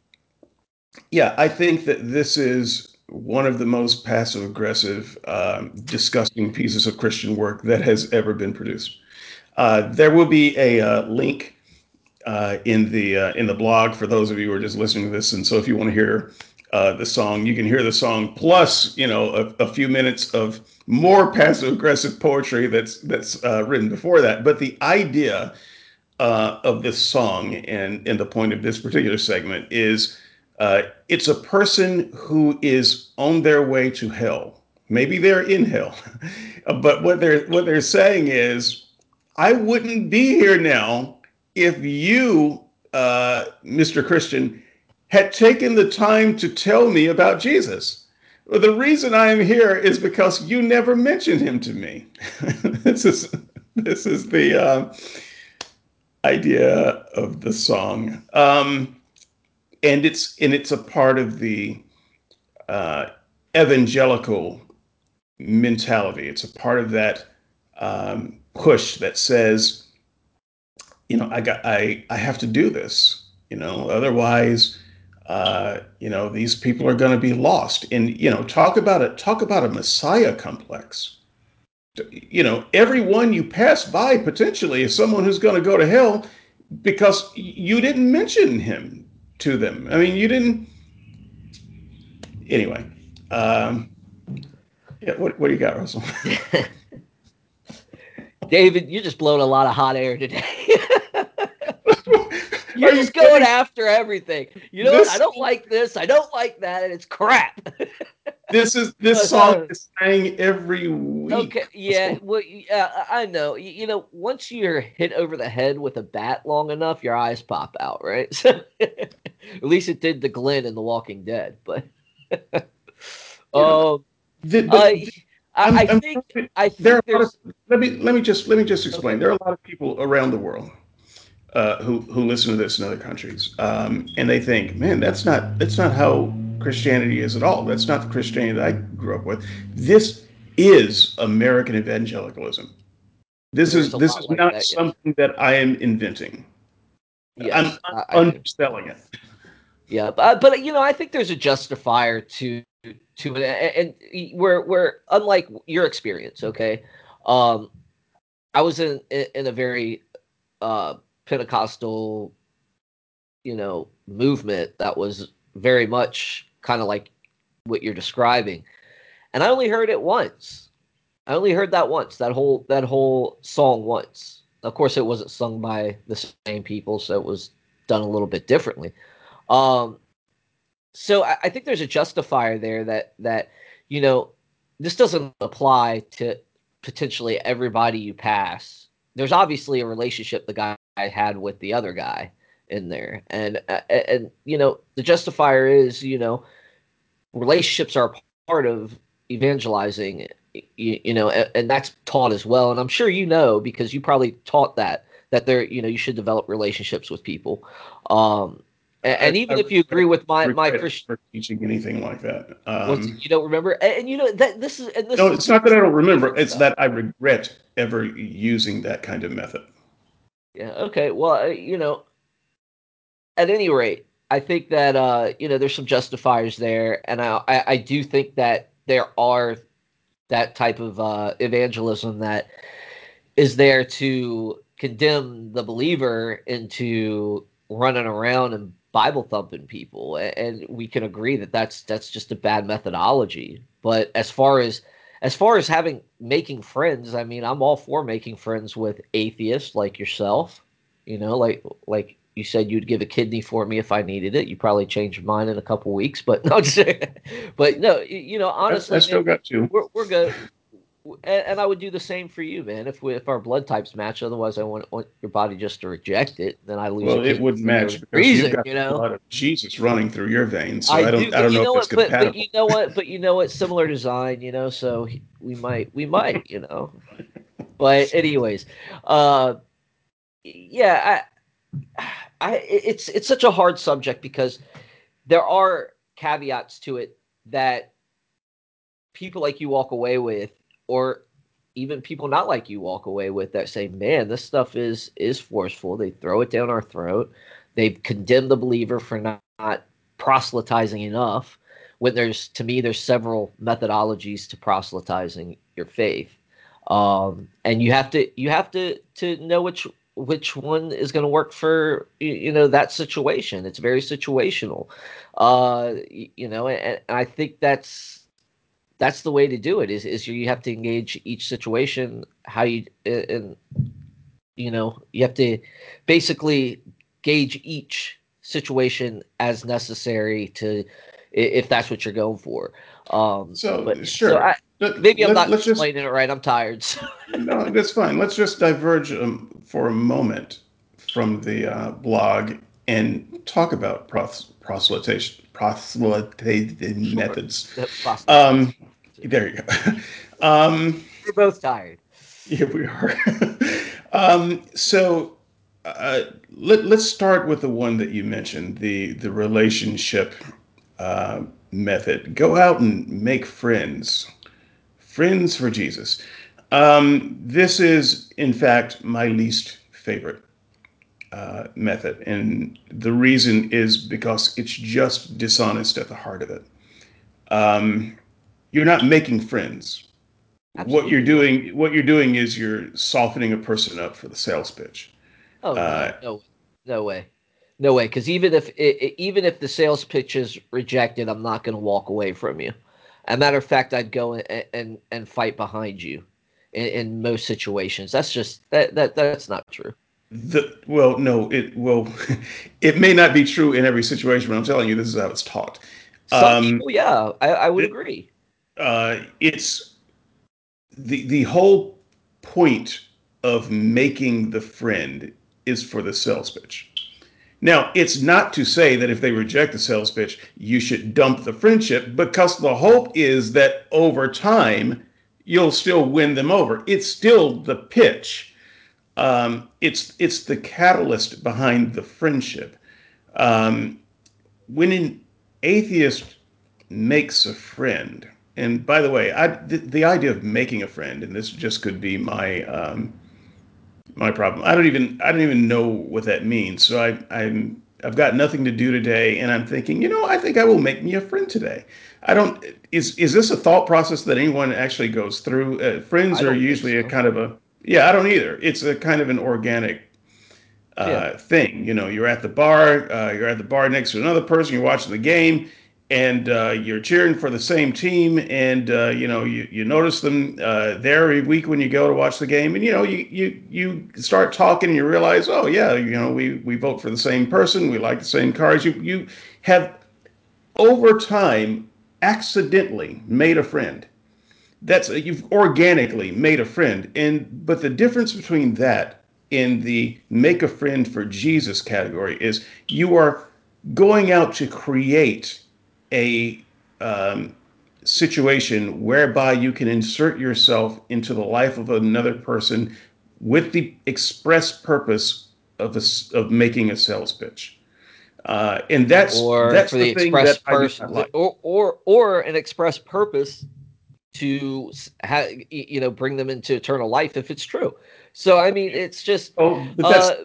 yeah, I think that this is one of the most passive aggressive, um, disgusting pieces of Christian work that has ever been produced. Uh, there will be a uh, link uh, in the uh, in the blog for those of you who are just listening to this, and so if you want to hear uh, the song. You can hear the song plus, you know, a, a few minutes of more passive aggressive poetry that's that's uh, written before that. But the idea uh, of this song and and the point of this particular segment is uh, it's a person who is on their way to hell. Maybe they're in hell, but what they're what they're saying is, I wouldn't be here now if you, uh, Mr. Christian had taken the time to tell me about Jesus. Well, the reason I am here is because you never mentioned him to me. this is this is the uh, idea of the song, um, and it's and it's a part of the uh, evangelical mentality. It's a part of that um, push that says, you know, I got, I, I have to do this. You know, otherwise, uh, you know, these people are going to be lost. And you know, talk about it. Talk about a messiah complex. You know, everyone you pass by potentially is someone who's going to go to hell because you didn't mention him to them. I mean, you didn't. Anyway, um, yeah. What What do you got, Russell? David, you're just blowing a lot of hot air today. you're just going after everything. You know this, what? I don't like this. I don't like that, and it's crap. this is this song is sang every week. Okay, yeah, well, yeah, I know. You, you, know, once you're hit over the head with a bat long enough, your eyes pop out, right? So, at least it did the Glenn in The Walking Dead, but. um, the, the, uh, I'm, I, I'm think I think there are of, let me let me just let me just explain. Okay. There are a lot of people around the world uh, who who listen to this in other countries, um, and they think, man, that's not that's not how Christianity is at all. That's not the Christianity that I grew up with. This is American evangelicalism. This There's is this is like not that, something that I am inventing. Yes, I'm, I'm underselling it. Yeah, but, but you know, I think there's a justifier to to it, and, and we're we're unlike your experience. Okay, um, I was in in a very uh, Pentecostal, you know, movement that was very much kind of like what you're describing, and I only heard it once. I only heard that once. That whole that whole song once. Of course, it wasn't sung by the same people, so it was done a little bit differently. Um, so I, I think there's a justifier there that that you know this doesn't apply to potentially everybody you pass. There's obviously a relationship the guy had with the other guy in there, and uh, and you know the justifier is you know relationships are part of evangelizing you, you, know and, and, that's taught as well and i'm sure you know because you probably taught that that there you know you should develop relationships with people um and, and even I, if you agree with my my Christian teaching anything like that, um, you don't remember, and, and, you know that this is and this. No, it's not that I don't remember. It's that I regret ever using that kind of method. Yeah. Okay. Well, you know, at any rate, I think that uh, you know there's some justifiers there, and I I, I do think that there are that type of uh, evangelism that is there to condemn the believer into running around and Bible thumping people, and we can agree that that's that's just a bad methodology. But as far as as far as having making friends, I mean, I'm all for making friends with atheists like yourself. You know, like like you said, you'd give a kidney for me if I needed it. You probably change your mind in a couple weeks, but no, but no, you know, honestly, I, I still got you. We're, we're good and, and, I would do the same for you, man. If we if our blood types match, otherwise I want, want your body just to reject it. Then I lose. Well, it wouldn't match because reason, you know? a lot of Jesus running through your veins. So I, I don't do, I don't know, know if it's what, compatible. But, but, you know what? But you know what? Similar design, you know. So we might we might, you know. But anyways, uh, yeah, I, I it's it's such a hard subject because there are caveats to it that people like you walk away with or even people not like you walk away with that say, "Man, this stuff is is forceful." They throw it down our throat. They've condemned the believer for not, not proselytizing enough. When there's to me, there's several methodologies to proselytizing your faith, um, and you have to you have to to know which which one is going to work for you know that situation. It's very situational, uh, you know, and, and I think that's that's the way to do it is is you have to engage each situation how you and you know you have to basically gauge each situation as necessary to if that's what you're going for. Um so but, sure. So I, maybe i'm not explaining just, it right i'm tired so. no that's fine. Let's just diverge um, for a moment from the uh, blog and talk about pros- proselyting sure. methods. Um there you go. Um, We're both tired. Yeah, we are. um, so uh, let, let's start with the one that you mentioned, the the relationship uh, method. Go out and make friends Friends for Jesus. Um, this is, in fact, my least favorite uh, method. And the reason is because it's just dishonest at the heart of it. Um, you're not making friends. Absolutely. What you're doing, what you're doing is you're softening a person up for the sales pitch. Oh uh, no, no, way, no way. Because even if it, even if the sales pitch is rejected, I'm not going to walk away from you. As a matter of fact, I'd go and and, and fight behind you in, in, most situations. That's just that that that's not true. The well, no, it well, it may not be true in every situation, but I'm telling you, this is how it's taught. Some um, people, yeah, I, I would it, agree. Uh, it's the the whole point of making the friend is for the sales pitch. Now, it's not to say that if they reject the sales pitch, you should dump the friendship because the hope is that over time you'll still win them over. It's still the pitch. Um, it's it's the catalyst behind the friendship. Um, when an atheist makes a friend, and by the way, I, the, the, idea of making a friend, and this just could be my um, my problem. I don't even I don't even know what that means. So I I'm I've got nothing to do today, and I'm thinking, you know, I think I will make me a friend today. I don't. Is is this a thought process that anyone actually goes through? Uh, friends are usually so. a kind of a yeah. I don't either. It's a kind of an organic uh, yeah. thing. You know, you're at the bar. Uh, you're at the bar next to another person. You're watching the game and uh, you're cheering for the same team, and uh, you know you, you notice them uh, there every week when you go to watch the game, and you know you you you start talking, and you realize, oh yeah, you know we we vote for the same person, we like the same cars. You you have over time accidentally made a friend. That's you've organically made a friend, and but the difference between that in the make a friend for Jesus category is you are going out to create a um, situation whereby you can insert yourself into the life of another person with the express purpose of a, of making a sales pitch. Uh, and that's or that's for the, the express person, like. or or or an express purpose to ha- you know bring them into eternal life if it's true. So I mean, it's just. Oh, but uh,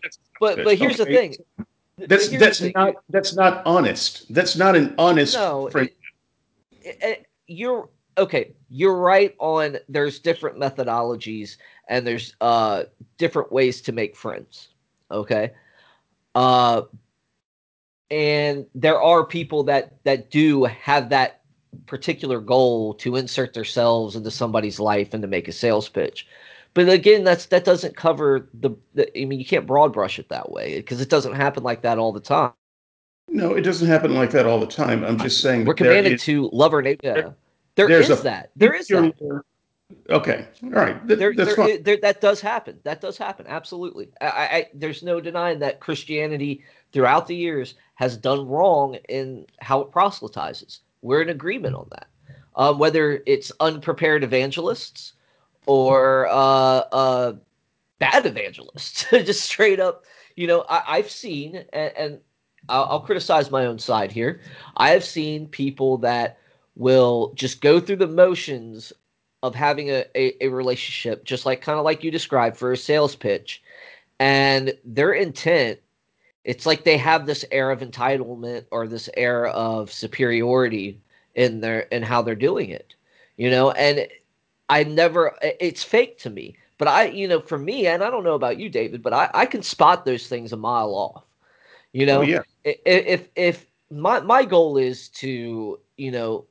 but but here's okay. the thing. That's that's not that's not honest. That's not an honest. No, it, it, you're okay. You're right on. There's different methodologies and there's uh different ways to make friends. Okay, uh, and there are people that that do have that particular goal to insert themselves into somebody's life and to make a sales pitch. But again, that's that doesn't cover the, the I mean, you can't broad brush it that way because it doesn't happen like that all the time. No, it doesn't happen like that all the time. I'm just saying we're commanded is, to love our neighbor. Yeah. There is a, that. There is that. Okay, all right. Th- there, there, there, that does happen. That does happen. Absolutely. I, I, there's no denying that Christianity throughout the years has done wrong in how it proselytizes. We're in agreement on that. Um, whether it's unprepared evangelists or uh, bad evangelists, just straight up. You know, I, have seen, and, and I'll, I'll criticize my own side here. I have seen people that will just go through the motions of having a, a, a relationship, just like kind of like you described for a sales pitch, and their intent it's like they have this air of entitlement or this air of superiority in their in how they're doing it you know and I never, it's fake to me. But I, you know, for me, and I don't know about you, David, but I, I can spot those things a mile off. You oh, know, oh, yeah. if if my my goal is to, you know,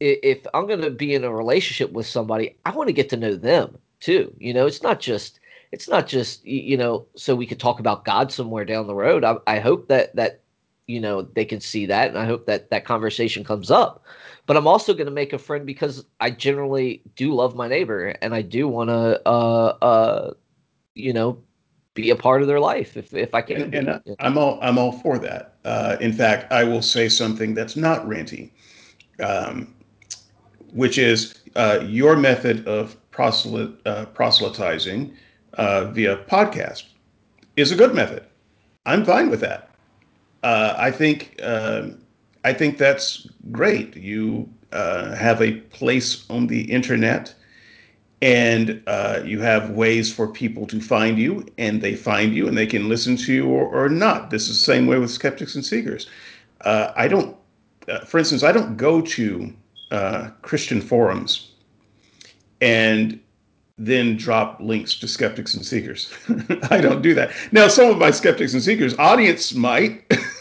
if I'm going to be in a relationship with somebody, I want to get to know them too. You know, it's not just it's not just you know so we could talk about God somewhere down the road. I, I hope that that you know they can see that, and I hope that that conversation comes up but I'm also going to make a friend because I generally do love my neighbor and I do want to, uh, uh, you know, be a part of their life if, if I can. And, and I'm all I'm all for that. Uh, in fact, I will say something that's not ranty, um, which is uh, your method of proselyt, uh, proselytizing uh, via podcast is a good method. I'm fine with that. Uh, I think um, I think that's great. You uh, have a place on the internet and uh, you have ways for people to find you and they find you and they can listen to you or, or not. This is the same way with skeptics and seekers. Uh, i don't uh, for instance i don't go to uh, christian forums and then drop links to skeptics and seekers. I don't do that. Now some of my skeptics and seekers audience might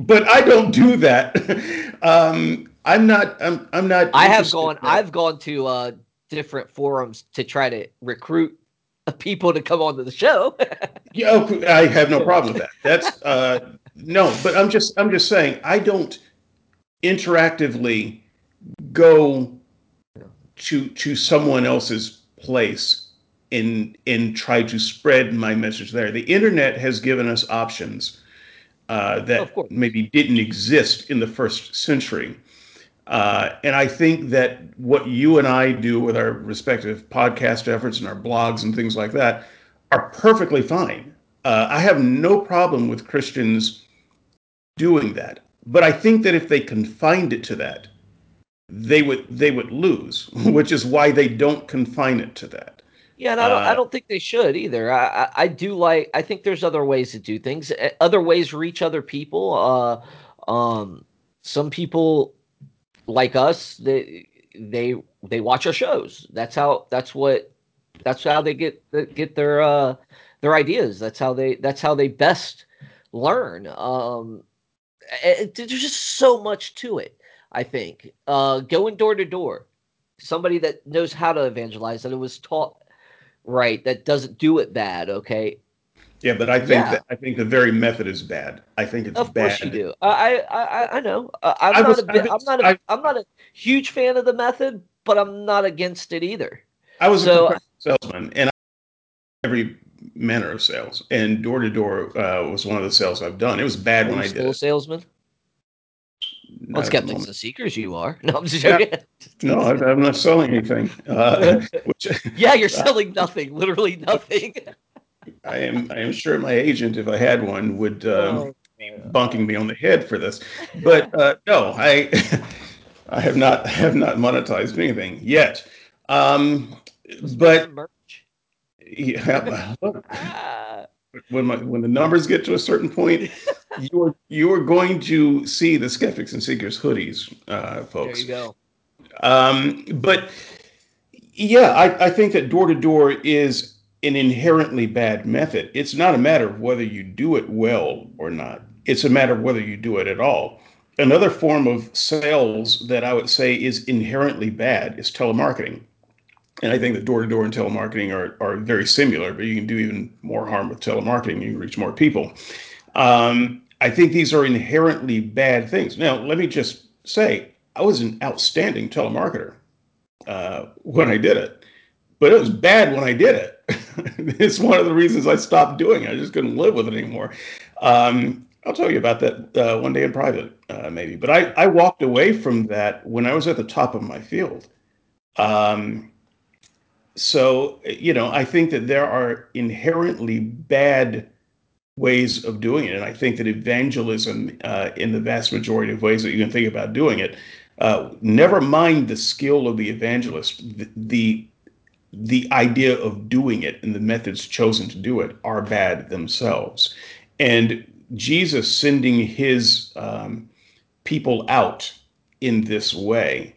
but i don't do that um, I'm not. I'm. I'm not. I have gone. I've gone to uh, different forums to try to recruit people to come onto the show. yeah, okay, I have no problem with that. That's uh, no, but I'm just. I'm just saying. I don't interactively go to to someone else's place and and try to spread my message there. The internet has given us options uh, that maybe didn't exist in the first century. Uh, and I think that what you and I do with our respective podcast efforts and our blogs and things like that are perfectly fine. Uh, I have no problem with Christians doing that. But I think that if they confined it to that, they would they would lose, which is why they don't confine it to that. Yeah, and I don't, uh, I don't think they should either. I, I, I do like. I think there's other ways to do things. Other ways reach other people. Uh, um, some people like us, they they they watch our shows. That's how that's what that's how they get get their uh their ideas. That's how they that's how they best learn. Um it, there's just so much to it, I think. Uh going door to door. Somebody that knows how to evangelize that it was taught right that doesn't do it bad, okay? Yeah, but I think yeah. that I think the very method is bad. I think it's of bad. course you do. I I I know. Uh, I'm I not was, a bit, I'm not a, I, I'm not a huge fan of the method, but I'm not against it either. I was so, a salesman, and I, every manner of sales, and door to door was one of the sales I've done. It was bad when I did. Salesman. Well, skeptics and seekers, you are. No, I'm just joking. Yeah. no, I'm not selling anything. Uh, which, yeah, you're selling nothing. Literally nothing. I am I am sure my agent, if I had one, would um, oh, be bunking me on the head for this. But uh, no, I I have not have not monetized anything yet. Um, but yeah, look, ah. When my when the numbers get to a certain point, you are you are going to see the skeptics and seekers hoodies, uh, folks. There you go. Um, but yeah, I, I think that door to door is an inherently bad method. It's not a matter of whether you do it well or not. It's a matter of whether you do it at all. Another form of sales that I would say is inherently bad is telemarketing. And I think that door to door and telemarketing are, are very similar, but you can do even more harm with telemarketing. You can reach more people. Um, I think these are inherently bad things. Now, let me just say, I was an outstanding telemarketer uh, when I did it but it was bad when I did it. it's one of the reasons I stopped doing it. I just couldn't live with it anymore. Um, I'll tell you about that uh, one day in private, uh, maybe. But I, I walked away from that when I was at the top of my field. Um, so, you know, I think that there are inherently bad ways of doing it. And I think that evangelism, uh, in the vast majority of ways that you can think about doing it, uh, never mind the skill of the evangelist, the, the idea of doing it and the methods chosen to do it are bad themselves. And Jesus sending his um, people out in this way,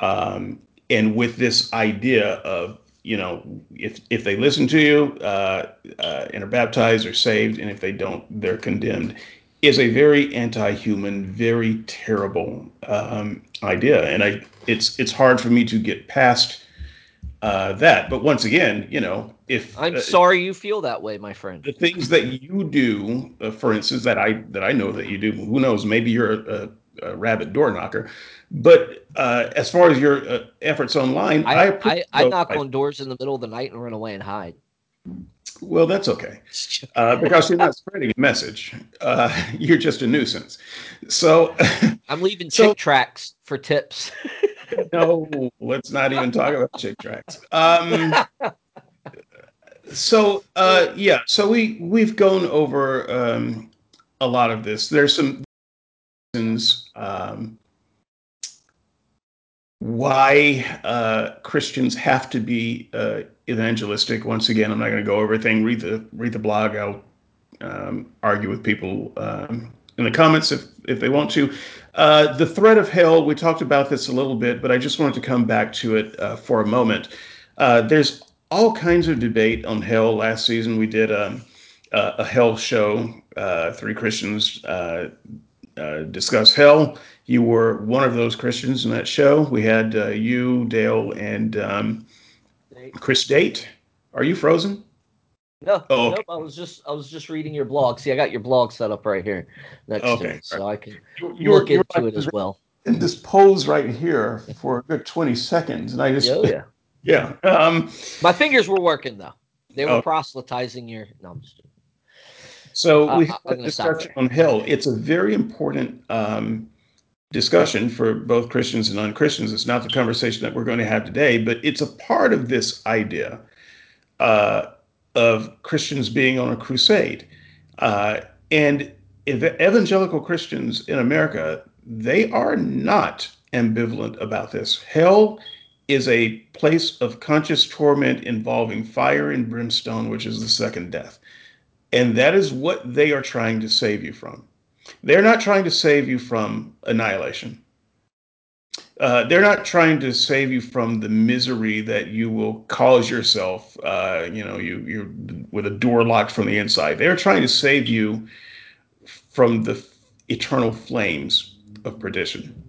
um, and with this idea of, you know, if if they listen to you uh, uh, and are baptized or saved, and if they don't, they're condemned, is a very anti-human, very terrible um, idea. And I, it's it's hard for me to get past uh, that. But once again, you know, if I'm uh, sorry you feel that way, my friend. The things that you do, uh, for instance, that I that I know that you do, who knows? Maybe you're a, a, a rabbit door knocker. But uh, as far as your uh, efforts online, I I, I, I knock I, on doors in the middle of the night and run away and hide. Well, that's okay, uh, because you're not spreading a message. you're just a nuisance. So I'm leaving so, Chick tracts for tips. no, let's not even talk about Chick tracts. Um, so uh, yeah, so we we've gone over um, a lot of this. There's some reasons um, why uh, Christians have to be uh, evangelistic. Once again, I'm not going to go over everything. Read the read the blog. I'll um, argue with people um, in the comments if if they want to. Uh, the threat of hell. We talked about this a little bit, but I just wanted to come back to it uh, for a moment. Uh, there's all kinds of debate on hell. Last season, we did um, a, a hell show. Uh, three Christians discuss hell you were one of those Christians in that show. We had uh, you, Dale, and um, Chris Date. Are you frozen? No, oh, okay. nope. I was just I was just reading your blog. See, I got your blog set up right here next okay. to it, so I can you're, look you're into it as well. In this pose right here for a good twenty seconds, and I just oh yeah yeah. Um, My fingers were working though. They were oh. proselytizing your. No, I'm just. So uh, we have a discussion on hell. It's a very important um, discussion for both Christians and non Christians. It's not the conversation that we're going to have today, but it's a part of this idea uh, of Christians being on a crusade. Uh, and evangelical Christians in America, they are not ambivalent about this. Hell is a place of conscious torment involving fire and brimstone, which is the second death. And that is what they are trying to save you from. They're not trying to save you from annihilation. Uh, they're not trying to save you from the misery that you will cause yourself. Uh, you know, you you're with a door locked from the inside. They're trying to save you from the eternal flames of perdition.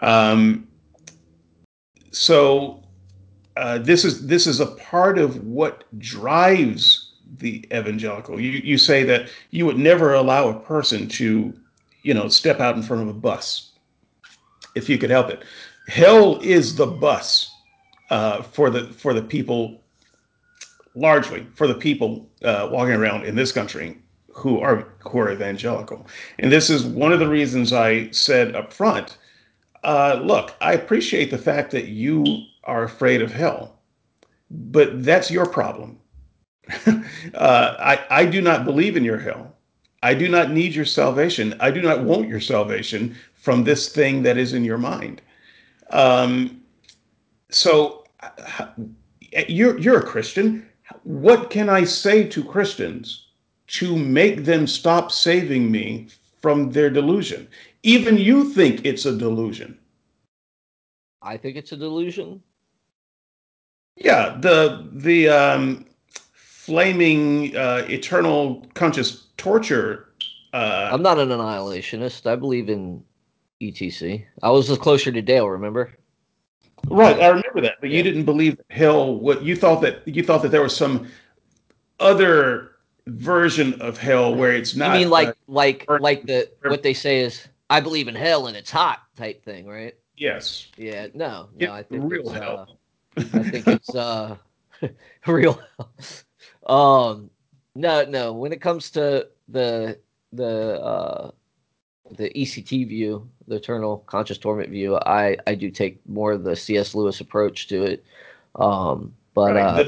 Um, so uh, this is this is a part of what drives the evangelical. You you say that you would never allow a person to, you know, step out in front of a bus if you could help it. Hell is the bus uh, for the for the people, largely for the people uh, walking around in this country who are who are evangelical. And this is one of the reasons I said up front. Uh, look, I appreciate the fact that you are afraid of hell, but that's your problem uh, I, I do not believe in your hell. I do not need your salvation. I do not want your salvation from this thing that is in your mind. Um, so you're you're a Christian. What can I say to Christians to make them stop saving me from their delusion? Even you think it's a delusion. I think it's a delusion. Yeah, the the um, flaming uh, eternal conscious torture. Uh, I'm not an annihilationist. I believe in ETC. I was closer to Dale. Remember? Right, I remember that. But yeah. you didn't believe hell. What you thought that you thought that there was some other version of hell where it's not. I mean like uh, like like the what they say is I believe in hell and it's hot type thing, right? Yes. Yeah. No. No. I think real hell. Uh, I think it's uh real hell. Um, no, no. When it comes to the the uh, the ECT view, the eternal conscious torment view, I I do take more of the C.S. Lewis approach to it. Um, but uh,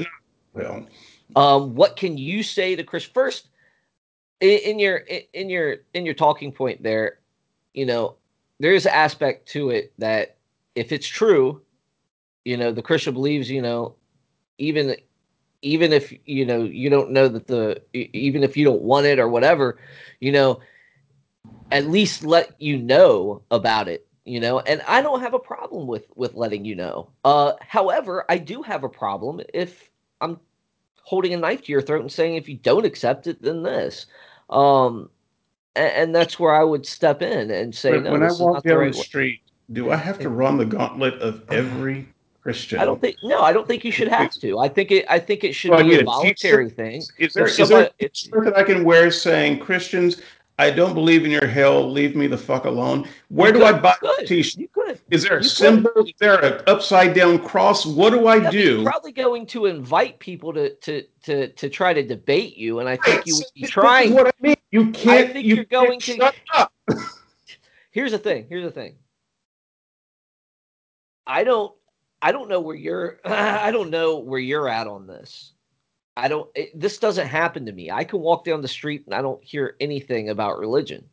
well, um, what can you say to Chris first? In, in your in your in your talking point there, you know, there is an aspect to it that if it's true, you know, the Christian believes, you know, even even if you know you don't know that the even if you don't want it or whatever you know at least let you know about it you know? And i don't have a problem with with letting you know. Uh however i do have a problem if i'm holding a knife to your throat and saying if you don't accept it then this. Um and, and that's where i would step in and say when, no when i walk down the, right the street do i have to run the gauntlet of every Christian. I don't think no, I don't think you should have to. I think it I think it should well, be a voluntary thing. Is there, is there a shirt that I can wear saying Christians, I don't believe in your hell, leave me the fuck alone? Where do could, I buy a t-shirt? You could. Is there a you symbol? Could. Is there an upside down cross? What do I yeah, do? probably going to invite people to to to to try to debate you, and I think you would be trying. what I mean. You can't. I think you are going to. Shut up. Here's the thing. Here's the thing. I don't I don't know where you're I don't know where you're at on this. I don't it, this doesn't happen to me. I can walk down the street and I don't hear anything about religion.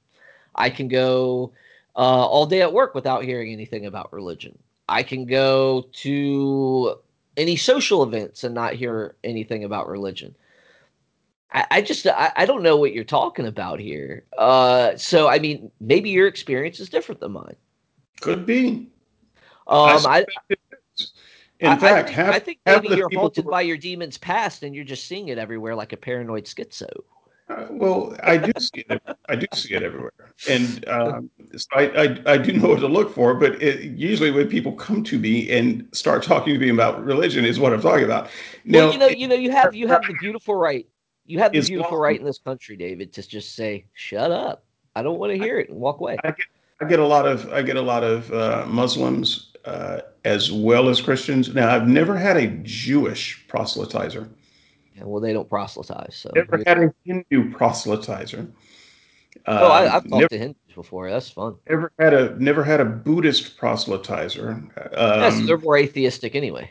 I can go uh, all day at work without hearing anything about religion. I can go to any social events and not hear anything about religion. I, I just I, I, don't know what you're talking about here. Uh, so I mean, maybe your experience is different than mine. Could be. Um, I, in I, fact, I think, half, I think maybe you're haunted who... by your demon's past, and you're just seeing it everywhere like a paranoid schizo. Uh, well, I do see it. I do see it everywhere, and um, so I, I, I do know what to look for. But it, usually, when people come to me and start talking to me about religion, is what I'm talking about. Now, well, you know, you know, you have you have the beautiful right. You have the beautiful right in this country, David, to just say, "Shut up! I don't want to hear it," and walk away. I get, I get a lot of I get a lot of uh, Muslims uh, as well as Christians. Now, I've never had a Jewish proselytizer. Yeah, well, they don't proselytize. So never had a Hindu proselytizer. Oh, I, have um, talked never, to Hindus before. That's fun. Never had a never had a Buddhist proselytizer. Um, yes, they're more atheistic anyway.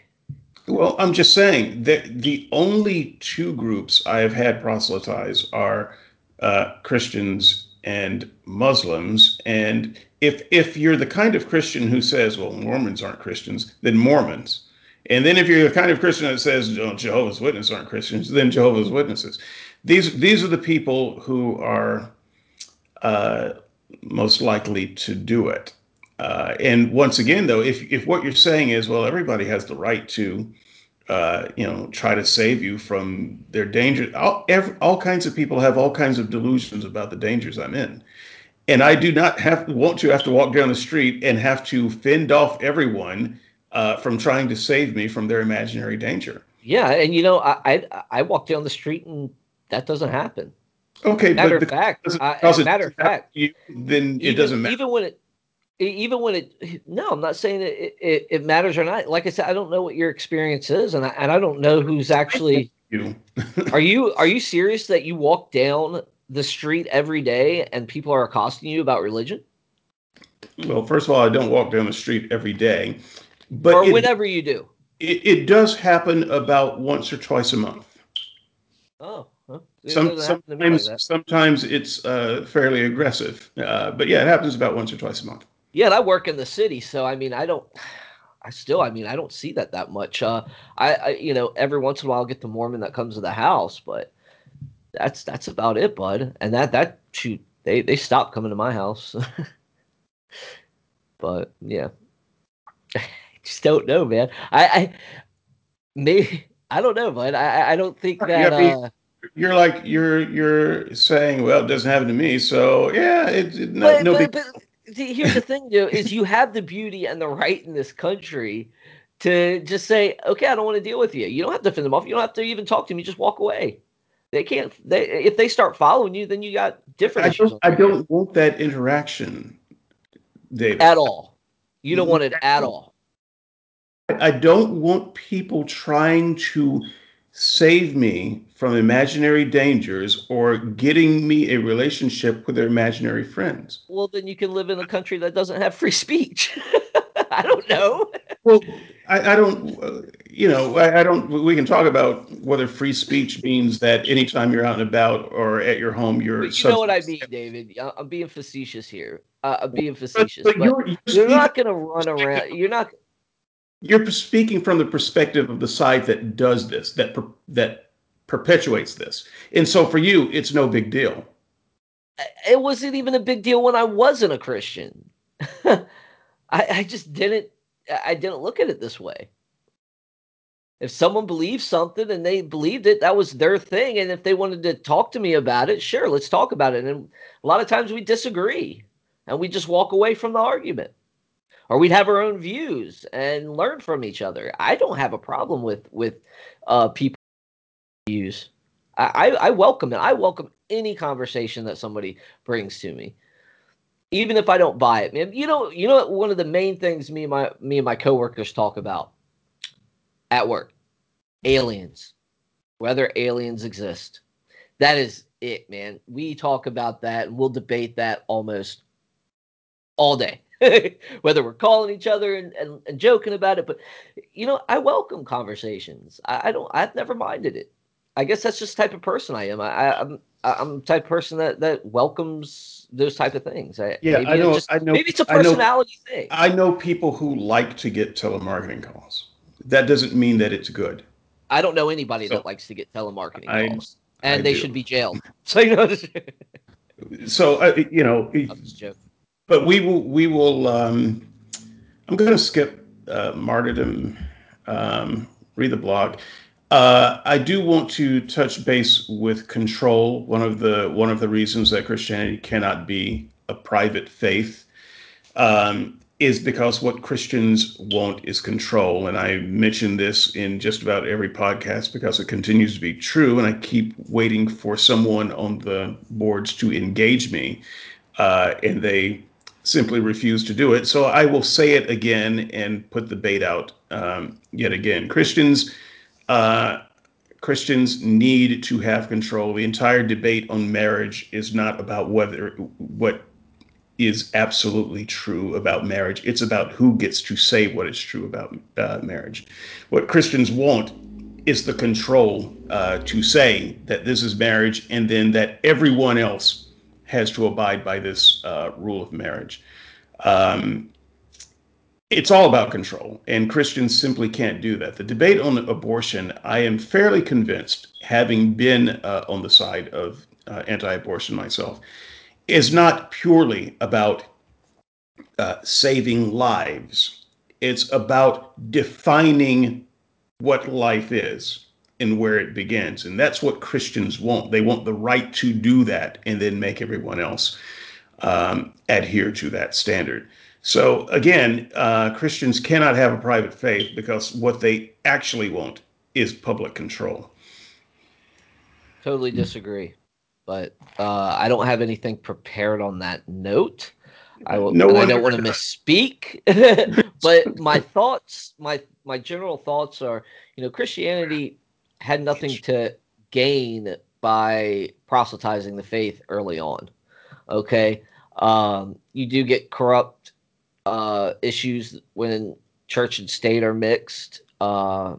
Well, I'm just saying that the only two groups I have had proselytize are uh, Christians and Muslims. And if if you're the kind of Christian who says, "Well, Mormons aren't Christians," then Mormons. And then if you're the kind of Christian that says oh, Jehovah's Witnesses aren't Christians, then Jehovah's Witnesses. These these are the people who are uh, most likely to do it. Uh, and once again, though, if if what you're saying is, well, everybody has the right to, uh, you know, try to save you from their danger. All, every, all kinds of people have all kinds of delusions about the dangers I'm in, and I do not have want to have to walk down the street and have to fend off everyone uh, from trying to save me from their imaginary danger. Yeah, and you know, I I, I walk down the street and that doesn't happen. Okay, matter of fact, uh, matter of fact, you, then it doesn't matter. Even when it, even when it, no, I'm not saying it, it, it, matters or not. Like I said, I don't know what your experience is, and I, and I don't know who's actually. You. are you are you serious that you walk down the street every day and people are accosting you about religion? Well, first of all, I don't walk down the street every day, but or it, whenever you do. It, it, does happen about once or twice a month. Oh. Some, sometimes, like sometimes it's uh, fairly aggressive, uh, but yeah, it happens about once or twice a month. Yeah, and I work in the city, so I mean, I don't. I still, I mean, I don't see that that much. Uh, I, I, you know, every once in a while, I'll get the Mormon that comes to the house, but that's that's about it, bud. And that that shoot, they they stopped coming to my house. but yeah, just don't know, man. I, I may I don't know, bud. I I don't think that. Yeah, uh, you're like you're you're saying, well, it doesn't happen to me, so yeah, it, it no, but, no but, but here's the thing, though, is you have the beauty and the right in this country to just say, okay, I don't want to deal with you. You don't have to fend them off. You don't have to even talk to me. Just walk away. They can't. They if they start following you, then you got different. I don't. I don't want that interaction, David. At all. You don't want it at all. I don't want people trying to save me from imaginary dangers or getting me a relationship with their imaginary friends. Well, then you can live in a country that doesn't have free speech. I don't know. Well, I, I don't, uh, you know, I, I, don't, we can talk about whether free speech means that anytime you're out and about or at your home, you're. But you know what I mean, David. I'm being facetious here. Uh, I'm being facetious. But, but, but you're, you're, you're not going to run around. You're not you're speaking from the perspective of the side that does this, that per, that perpetuates this, and so for you, it's no big deal. It wasn't even a big deal when I wasn't a Christian. I, I just didn't. I didn't look at it this way. If someone believed something and they believed it, that was their thing. And if they wanted to talk to me about it, sure, let's talk about it. And a lot of times we disagree and we just walk away from the argument or we'd have our own views and learn from each other. I don't have a problem with with uh, people views. I, I welcome it. I welcome any conversation that somebody brings to me, even if I don't buy it. Man, you know, you know, one of the main things me and my me and my coworkers talk about at work, aliens, whether aliens exist. That is it, man. We talk about that and we'll debate that almost all day. whether we're calling each other and, and, and, joking about it. But you know, I welcome conversations. I, I, don't. I've never minded it. I guess that's just the type of person I am. I, I'm I'm the type of person that that welcomes those type of things. I, yeah, I know, just, I know. Maybe it's a personality I know, thing. I know people who like to get telemarketing calls. That doesn't mean that it's good. I don't know anybody so, that likes to get telemarketing I, calls, and they do. should be jailed. So you know. so uh, you know, but we will. We will. Um, I'm going to skip uh, martyrdom. Um, read the blog. Uh, I do want to touch base with control. One of the one of the reasons that Christianity cannot be a private faith um, is because what Christians want is control. And I mention this in just about every podcast because it continues to be true. And I keep waiting for someone on the boards to engage me, uh, and they simply refuse to do it. So I will say it again and put the bait out um, yet again. Christians uh, Christians need to have control. The entire debate on marriage is not about whether what is absolutely true about marriage. It's about who gets to say what is true about uh, marriage. What Christians want is the control uh, to say that this is marriage and then that everyone else has to abide by this uh, rule of marriage. Um, it's all about control, and Christians simply can't do that. The debate on abortion, I am fairly convinced, having been uh, on the side of uh, anti abortion myself, is not purely about uh, saving lives. It's about defining what life is and where it begins. And that's what Christians want. They want the right to do that and then make everyone else um, adhere to that standard. So again, uh, Christians cannot have a private faith because what they actually want is public control. Totally disagree, but uh, I don't have anything prepared on that note. I will. No I don't want to misspeak, but my thoughts, my my general thoughts are, you know, Christianity had nothing to gain by proselytizing the faith early on. Okay, um, you do get corrupt uh, issues when church and state are mixed. Uh,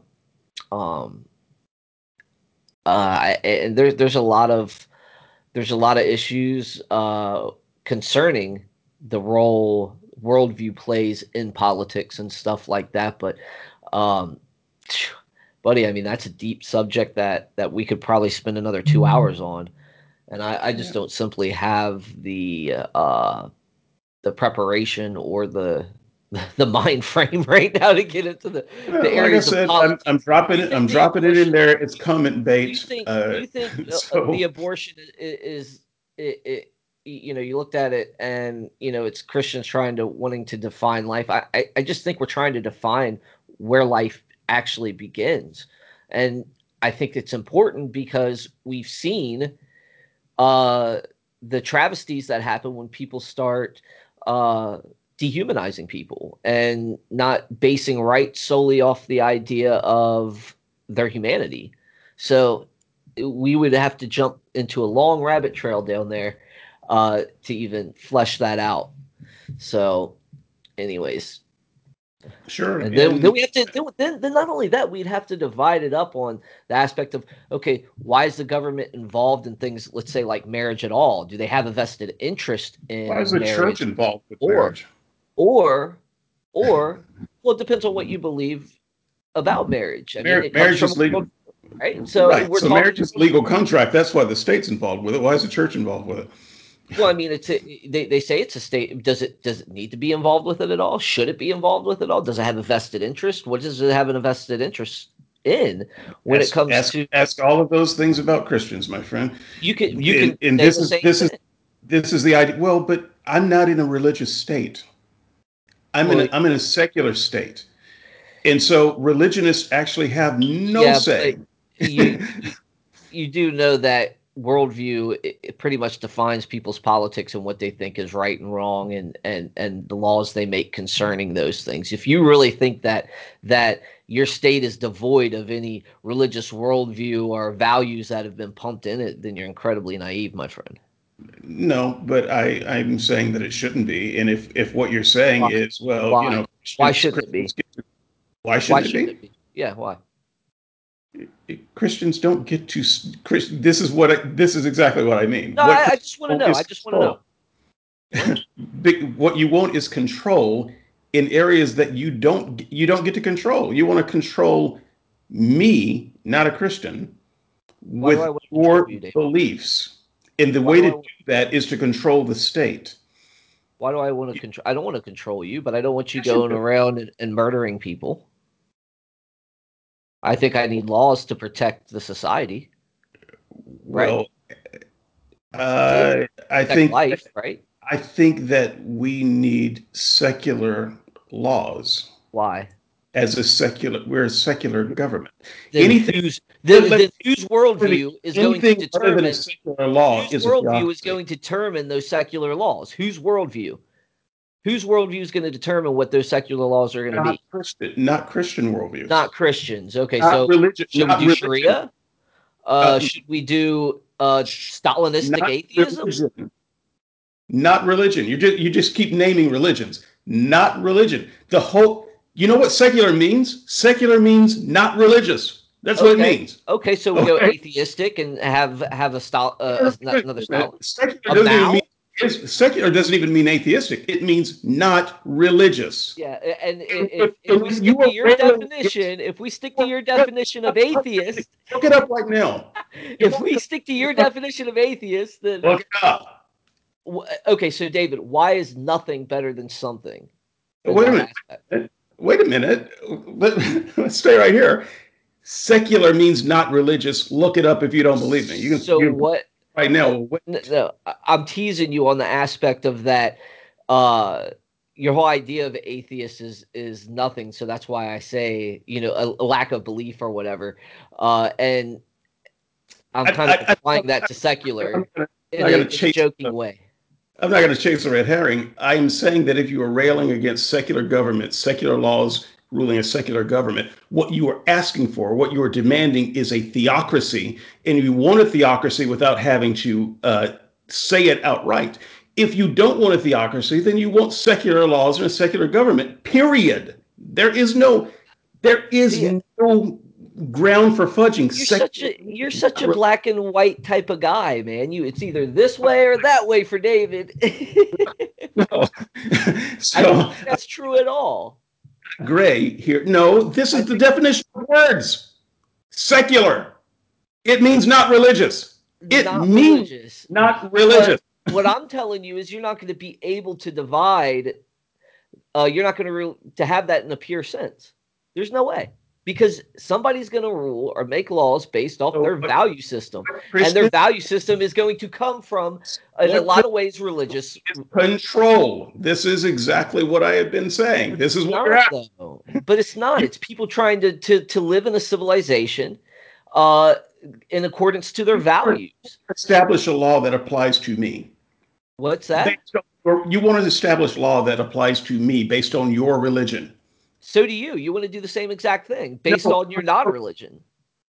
um, uh, and there's there's a lot of there's a lot of issues uh, concerning the role worldview plays in politics and stuff like that. But, um, buddy, I mean that's a deep subject that that we could probably spend another two hours on, and I, I just yeah. don't simply have the uh, the preparation or the the mind frame right now to get into the, well, the areas like I said, I'm, I'm, dropping it. I'm dropping it in there. It's comment bait. Do you think, uh, do you think so. the abortion is, is you know, you looked at it and you know, it's Christians trying to wanting to define life. I, I, I just think we're trying to define where life actually begins, and I think it's important because we've seen uh, the travesties that happen when people start uh, dehumanizing people and not basing rights solely off the idea of their humanity. So we would have to jump into a long rabbit trail down there uh, to even flesh that out. So, anyways, Sure. And then, and then we have to then, then not only that, we'd have to divide it up on the aspect of okay, why is the government involved in things, let's say like marriage at all? Do they have a vested interest in why is the church involved with or, marriage? Or or well it depends on what you believe about marriage. I Mar- mean, marriage is legal. Right. So, right. so marriage is a legal contract. That's why the state's involved with it. Why is the church involved with it? Well, I mean, it's a, they they say it's a state. Does it does it need to be involved with it at all? Should it be involved with it all? Does it have a vested interest? What does it have a vested interest in when ask, it comes ask, to ask all of those things about Christians, my friend? You can you can. And, this is this thing. is this is the idea. Well, but I'm not in a religious state. I'm well, in a, I'm in a secular state, and so religionists actually have no yeah, say. You, you do know that worldview it, it pretty much defines people's politics and what they think is right and wrong and and and the laws they make concerning those things if you really think that that your state is devoid of any religious worldview or values that have been pumped in it then you're incredibly naive my friend no but i i'm saying that it shouldn't be and if if what you're saying why? is well why? you know why shouldn't it be why shouldn't, why shouldn't it, be? it be yeah why Christians don't get to. This is what I, this is exactly what I mean. No, I, I, just want to know. I just want to know. what you want is control in areas that you don't you don't get to control. You want to control me, not a Christian, with your beliefs. And the Why way to do that is to control the state. Why do I want to control? I don't want to control you, but I don't want you going around and, and murdering people. I think I need laws to protect the society. Right. Well, uh, I think life, right? I think that we need secular laws. Why? As a secular, we're a secular government. Then anything whose, then whose worldview is going to determine secular law whose is worldview is going to determine those secular laws? Whose worldview? Whose worldview is going to determine what those secular laws are going to be? Christian, not Christian worldviews. Not Christians. Okay, not so religion, should we do religion. Sharia? Uh, uh, should we do uh, Stalinistic atheism? Religion. Not religion. You just you just keep naming religions. Not religion. The whole. You know what secular means? Secular means not religious. That's okay. what it means. Okay, so we okay. go atheistic and have have a style, uh, another style. Secular doesn't mean secular doesn't even mean atheistic. It means not religious. Yeah, and if, if, if we stick to your definition, if we stick to your definition of atheist, look it up right now. If we stick to your definition of atheist, then look it up. Okay, so David, why is nothing better than something? Wait a minute. Aspect? Wait a minute. Let, let's stay right here. Secular means not religious. Look it up if you don't believe me. You can. So what? Right now. No, I'm teasing you on the aspect of that. Uh, your whole idea of atheist is is nothing. So that's why I say you know a, a lack of belief or whatever. Uh, and I'm kind of applying that to secular gonna, in a, a joking way. I'm not going to chase a red herring. I'm saying that if you are railing against secular government, secular laws, ruling a secular government. What you are asking for, what you are demanding is a theocracy, and you want a theocracy without having to uh, say it outright. If you don't want a theocracy, then you want secular laws and a secular government. Period. There is no, there is yeah. no ground for fudging. You're such a you're such a black and white type of guy, man. You it's either this way or that way for David. no, so, I don't think that's true at all gray here. No, this is the definition of words. Secular. It means not religious. It not means religious. not religious. But what I'm telling you is you're not going to be able to divide. Uh, you're not going to re- to have that in a pure sense. There's no way because somebody's going to rule or make laws based off so, their value system and their value system is going to come from in a lot of ways religious control. This is exactly what i have been saying. This is what not, though. but it's not. It's people trying to to, to live in a civilization uh, in accordance to their values. Establish a law that applies to me. What's that? You want to establish law that applies to me based on your religion so do you. You want to do the same exact thing based no, on your non-religion.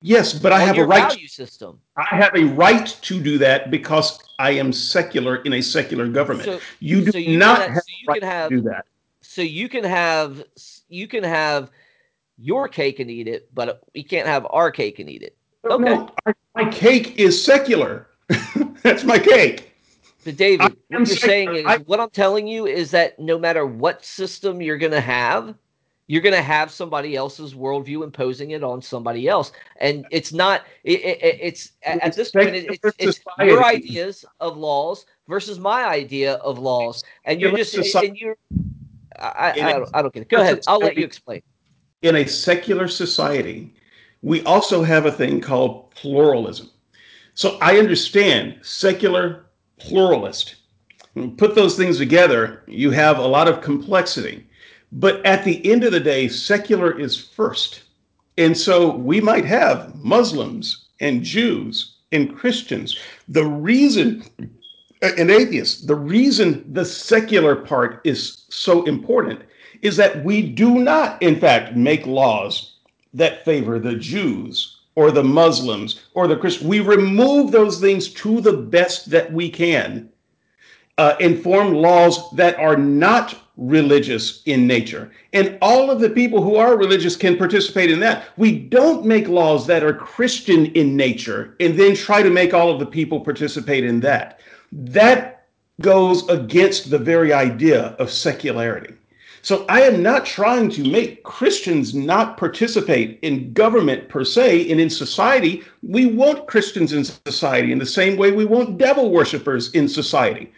Yes, but I have a right value system. I have a right to do that because I am secular in a secular government. So, you do so you not have, have so you right can have, to do that. So you can have you can have your cake and eat it, but we can't have our cake and eat it. Okay. No, my cake is secular. That's my cake. But David, what you're secular. saying is I, what I'm telling you is that no matter what system you're going to have, you're going to have somebody else's worldview imposing it on somebody else. And it's not it, it, it's at this point it, it's, it's your ideas of laws versus my idea of laws. And you're just and you're I, I, don't, I don't get it. Go ahead. I'll let you explain. In a secular society we also have a thing called pluralism. So i understand secular pluralist. Put those things together you have a lot of complexity but at the end of the day, secular is first. And so we might have Muslims and Jews and Christians. The reason, and atheists, the reason the secular part is so important is that we do not, in fact, make laws that favor the Jews or the Muslims or the Christians. We remove those things to the best that we can, uh, and form laws that are not religious in nature. And all of the people who are religious can participate in that. We don't make laws that are Christian in nature and then try to make all of the people participate in that. That goes against the very idea of secularity. So I am not trying to make Christians not participate in government per se and in society. We want Christians in society in the same way we want devil worshippers in society.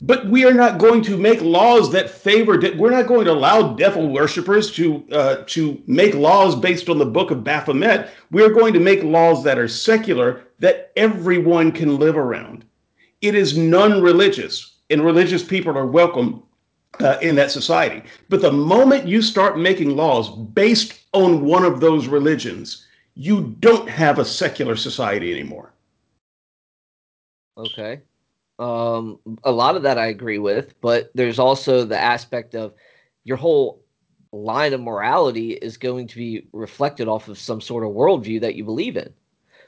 But we are not going to make laws that favor. We're not going to allow devil worshippers to uh, to make laws based on the Book of Baphomet. We're going to make laws that are secular that everyone can live around. It is non-religious, and religious people are welcome uh, in that society. But the moment you start making laws based on one of those religions, you don't have a secular society anymore. Okay. Um, a lot of that I agree with, but there's also the aspect of your whole line of morality is going to be reflected off of some sort of worldview that you believe in.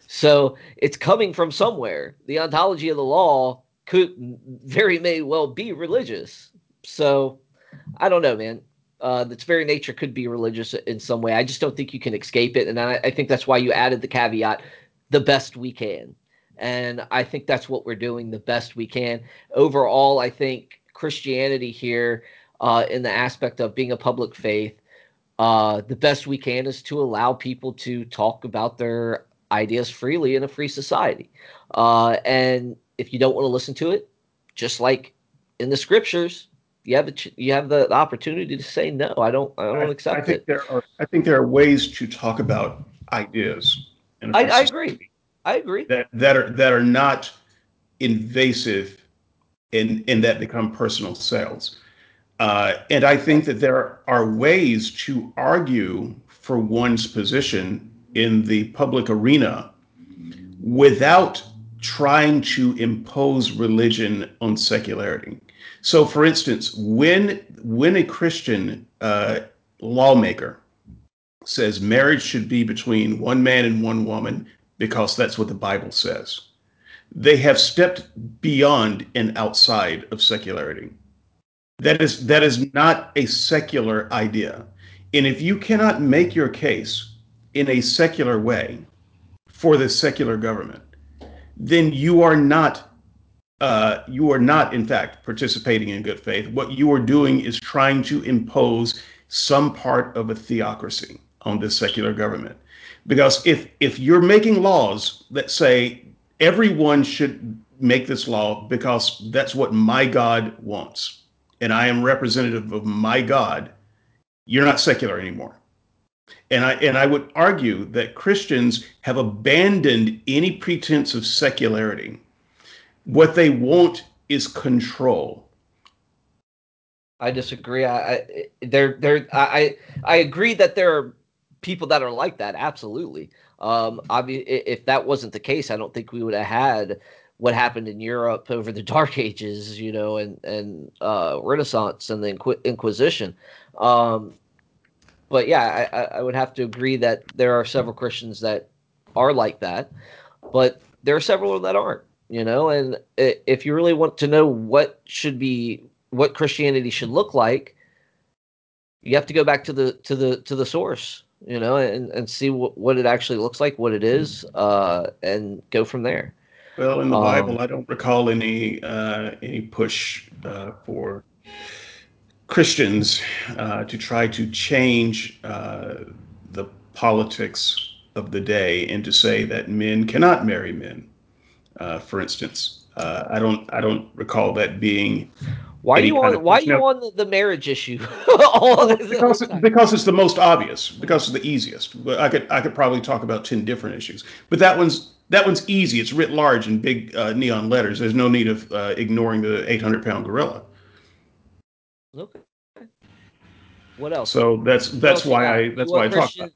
So it's coming from somewhere. The ontology of the law could very may well be religious. So I don't know, man. Uh, its very nature could be religious in some way. I just don't think you can escape it, and I, I think that's why you added the caveat: the best we can. And I think that's what we're doing the best we can. Overall, I think Christianity here, uh, in the aspect of being a public faith, uh, the best we can is to allow people to talk about their ideas freely in a free society. Uh, and if you don't want to listen to it, just like in the scriptures, you have the you have the, opportunity to say no. I don't I don't I, accept I think it. There are I think there are ways to talk about ideas. I, I agree. I agree. That that are that are not invasive and and that become personal sales. Uh, and I think that there are ways to argue for one's position in the public arena without trying to impose religion on secularity. So, for instance, when when a Christian uh, lawmaker says marriage should be between one man and one woman because that's what the Bible says. They have stepped beyond and outside of secularity. That is that is not a secular idea. And if you cannot make your case in a secular way for the secular government, then you are not uh, you are not, in fact, participating in good faith. What you are doing is trying to impose some part of a theocracy on this secular government. Because if if you're making laws that say everyone should make this law because that's what my God wants, and I am representative of my God, you're not secular anymore. And I and I would argue that Christians have abandoned any pretense of secularity. What they want is control. I disagree. I, I there there I I agree that there are people that are like that. Absolutely. Um, if that wasn't the case, I don't think we would have had what happened in Europe over the Dark Ages, you know, and and uh, Renaissance and the Inqu- Inquisition. Um, but yeah, I, I would have to agree that there are several Christians that are like that, but there are several that aren't. You know, and if you really want to know what should be what Christianity should look like, you have to go back to the to the to the source you know, and, and see what, what it actually looks like, what it is, uh, and go from there. Well, in the um, Bible, I don't recall any uh, any push uh, for Christians uh, to try to change uh, the politics of the day and to say that men cannot marry men. Uh, for instance, uh, I don't I don't recall that being why are you on? Why you on the marriage issue? because, because it's the most obvious. Because it's the easiest. I could I could probably talk about ten different issues, but that one's that one's easy. It's writ large in big uh, neon letters. There's no need of uh, ignoring the 800 pound gorilla. Okay. What else? So that's that's why I that's why I talk about.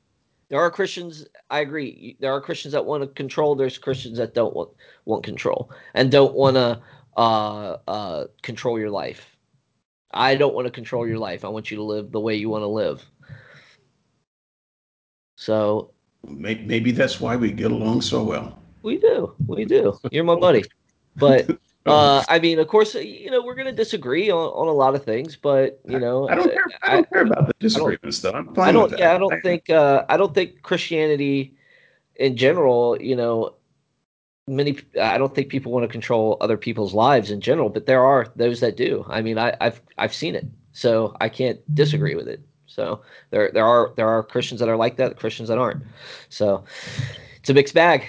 There are Christians. I agree. There are Christians that want to control. There's Christians that don't want want control and don't want to uh, uh, control your life. I don't want to control your life. I want you to live the way you want to live. So maybe that's why we get along so well. We do. We do. You're my buddy. But Uh, I mean, of course, you know we're going to disagree on, on a lot of things, but you know, I don't care. I don't care about the disagreements, though. I'm fine I don't. with that. Yeah, I don't think. Uh, I don't think Christianity, in general, you know, many. I don't think people want to control other people's lives in general, but there are those that do. I mean, I, I've I've seen it, so I can't disagree with it. So there there are there are Christians that are like that, Christians that aren't. So it's a mixed bag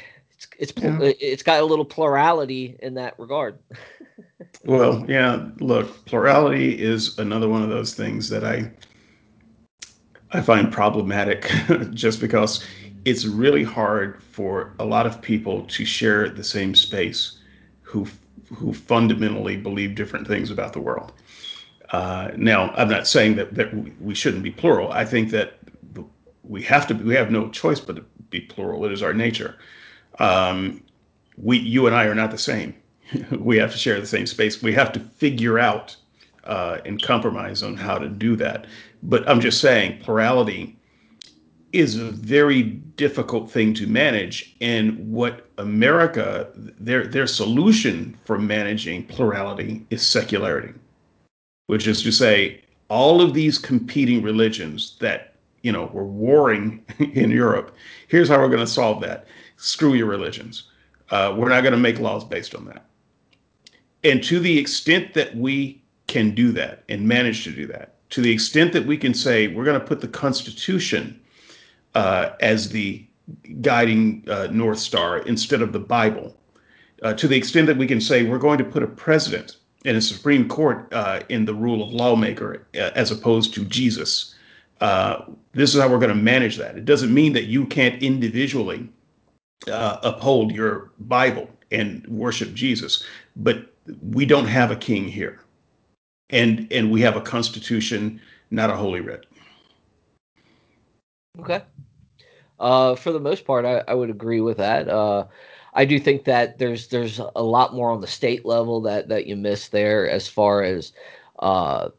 it's yeah. it's got a little plurality in that regard. well, yeah. Look, plurality is another one of those things that I I find problematic, just because it's really hard for a lot of people to share the same space who who fundamentally believe different things about the world. Uh, now, I'm not saying that that we shouldn't be plural. I think that we have to. We have no choice but to be plural. It is our nature um, we, you and I are not the same. we have to share the same space. We have to figure out uh, and compromise on how to do that. But I'm just saying, plurality is a very difficult thing to manage. And what America, their their solution for managing plurality is secularity, which is to say, all of these competing religions that you know were warring in Europe. Here's how we're going to solve that screw your religions. Uh, we're not going to make laws based on that. And to the extent that we can do that and manage to do that, to the extent that we can say we're going to put the Constitution as the guiding uh, North Star instead of the Bible, uh, to the extent that we can say we're going to put a president and a Supreme Court uh, in the rule of lawmaker uh, as opposed to Jesus. this is how we're going to manage that. It doesn't mean that you can't individually uh, uphold your Bible and worship Jesus, but we don't have a king here, and and we have a constitution, not a holy writ. Okay. Uh, for the most part, I, I would agree with that. Uh, I do think that there's there's a lot more on the state level that that you miss there as far as uh,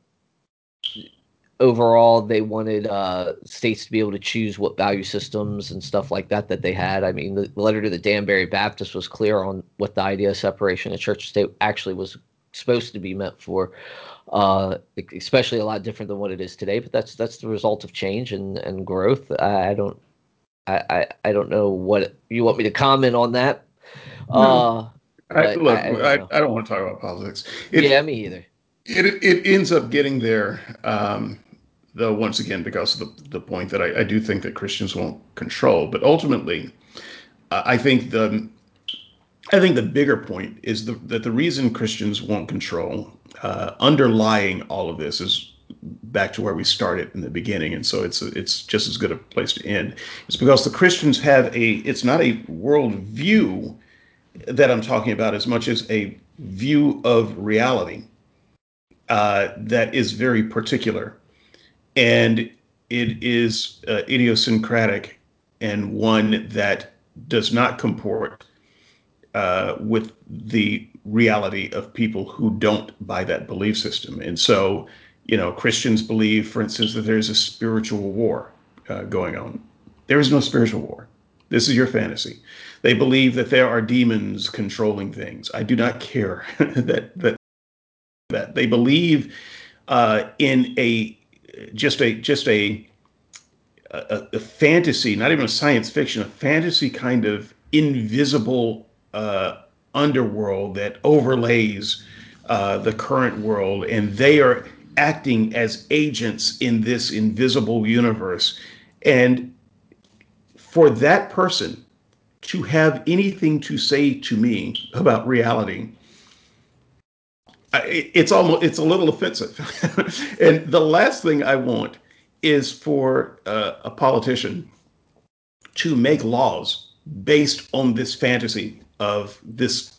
overall they wanted uh, states to be able to choose what value systems and stuff like that that they had. I mean, the, letter to the Danbury Baptist was clear on what the idea of separation of church and state actually was supposed to be meant for. Uh, especially a lot different than what it is today, but that's that's the result of change and, and growth. I, I don't I, I, I don't know what you want me to comment on that. No. Uh, I, look, I, I, don't want to talk about politics. It, yeah, me either. It, it ends up getting there um, though once again because of the, the point that I, I do think that Christians won't control. But ultimately, uh, I think the I think the bigger point is the, that the reason Christians won't control, uh, underlying all of this, is back to where we started in the beginning, and so it's it's just as good a place to end. It's because the Christians have a it's not a world view that I'm talking about as much as a view of reality uh, that is very particular and it is uh, idiosyncratic and one that does not comport uh, with the reality of people who don't buy that belief system. And so, you know, Christians believe, for instance, that there's a spiritual war uh, going on. There is no spiritual war. This is your fantasy. They believe that there are demons controlling things. I do not care that that that they believe uh, in a just a just a, a, a fantasy, not even a science fiction, a fantasy kind of invisible uh, underworld that overlays uh, the current world, and they are acting as agents in this invisible universe. And for that person to have anything to say to me about reality it's almost it's a little offensive and the last thing i want is for uh, a politician to make laws based on this fantasy of this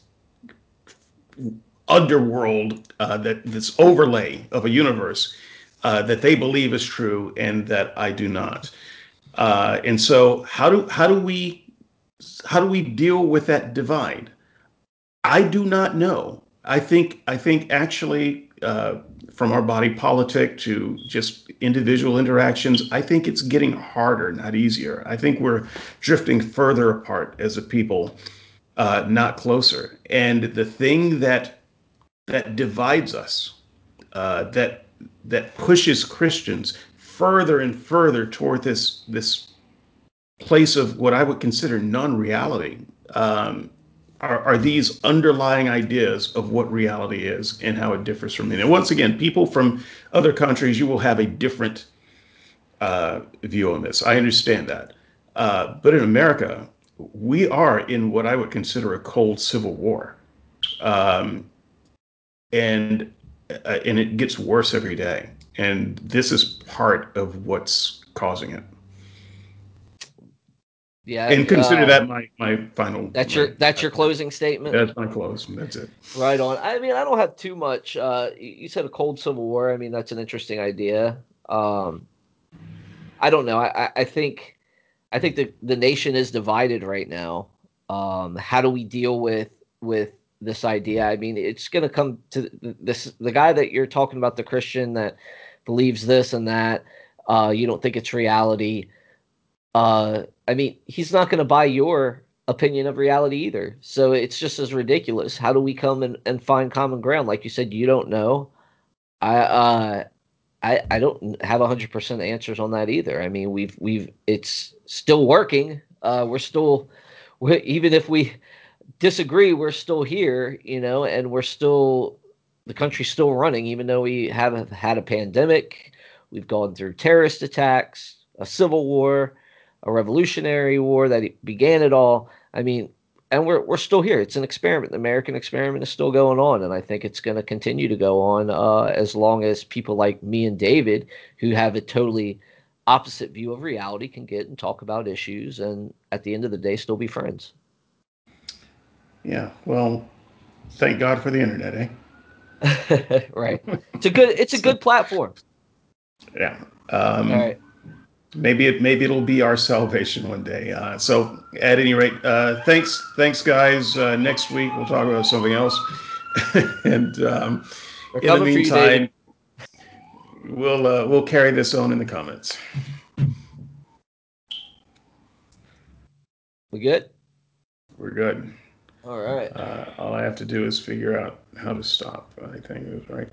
underworld uh, that this overlay of a universe uh, that they believe is true and that I do not. Uh, and so, how do how do we how do we deal with that divide? I do not know. I think I think actually uh, from our body politic to just individual interactions, I think it's getting harder, not easier. I think we're drifting further apart as a people, uh, not closer. And the thing that that divides us, uh, that that pushes Christians further and further toward this this place of what I would consider non-reality. Um, are, are these underlying ideas of what reality is and how it differs from it. And once again, people from other countries, you will have a different uh, view on this. I understand that. Uh, but in America, we are in what I would consider a cold civil war. Um, and uh, and it gets worse every day. And this is part of what's causing it. Yeah, and consider uh, that my my final. That's my, your that's your closing statement. That's my close. That's it. Right on. I mean, I don't have too much. Uh, you said a cold civil war. I mean, that's an interesting idea. Um, I don't know. I, I think I think the the nation is divided right now. Um, how do we deal with with this idea? I mean, it's going to come to this. The guy that you're talking about, the Christian that believes this and that. Uh, you don't think it's reality uh, I mean, he's not going to buy your opinion of reality either. So it's just as ridiculous. How do we come and, and find common ground? Like you said, you don't know. I uh, I I don't have hundred percent answers on that either. I mean, we've we've it's still working. Uh, we're still we're, even if we disagree, we're still here, you know, and we're still the country's still running, even though we haven't had a pandemic. We've gone through terrorist attacks, a civil war a revolutionary war that began it all. I mean, and we're we're still here. It's an experiment. The American experiment is still going on, and I think it's going to continue to go on uh, as long as people like me and David, who have a totally opposite view of reality, can get and talk about issues, and at the end of the day, still be friends. Yeah. Well, thank God for the internet, eh? right. It's a good. It's a good platform. Yeah. Um, All right maybe it maybe it'll be our salvation one day. Uh, so at any rate, uh, thanks thanks guys. Uh, next week we'll talk about something else. and um, in the meantime, you, we'll uh, we'll carry this on in the comments. We good? We're good. All right. Uh, all I have to do is figure out how to stop. I think it was right.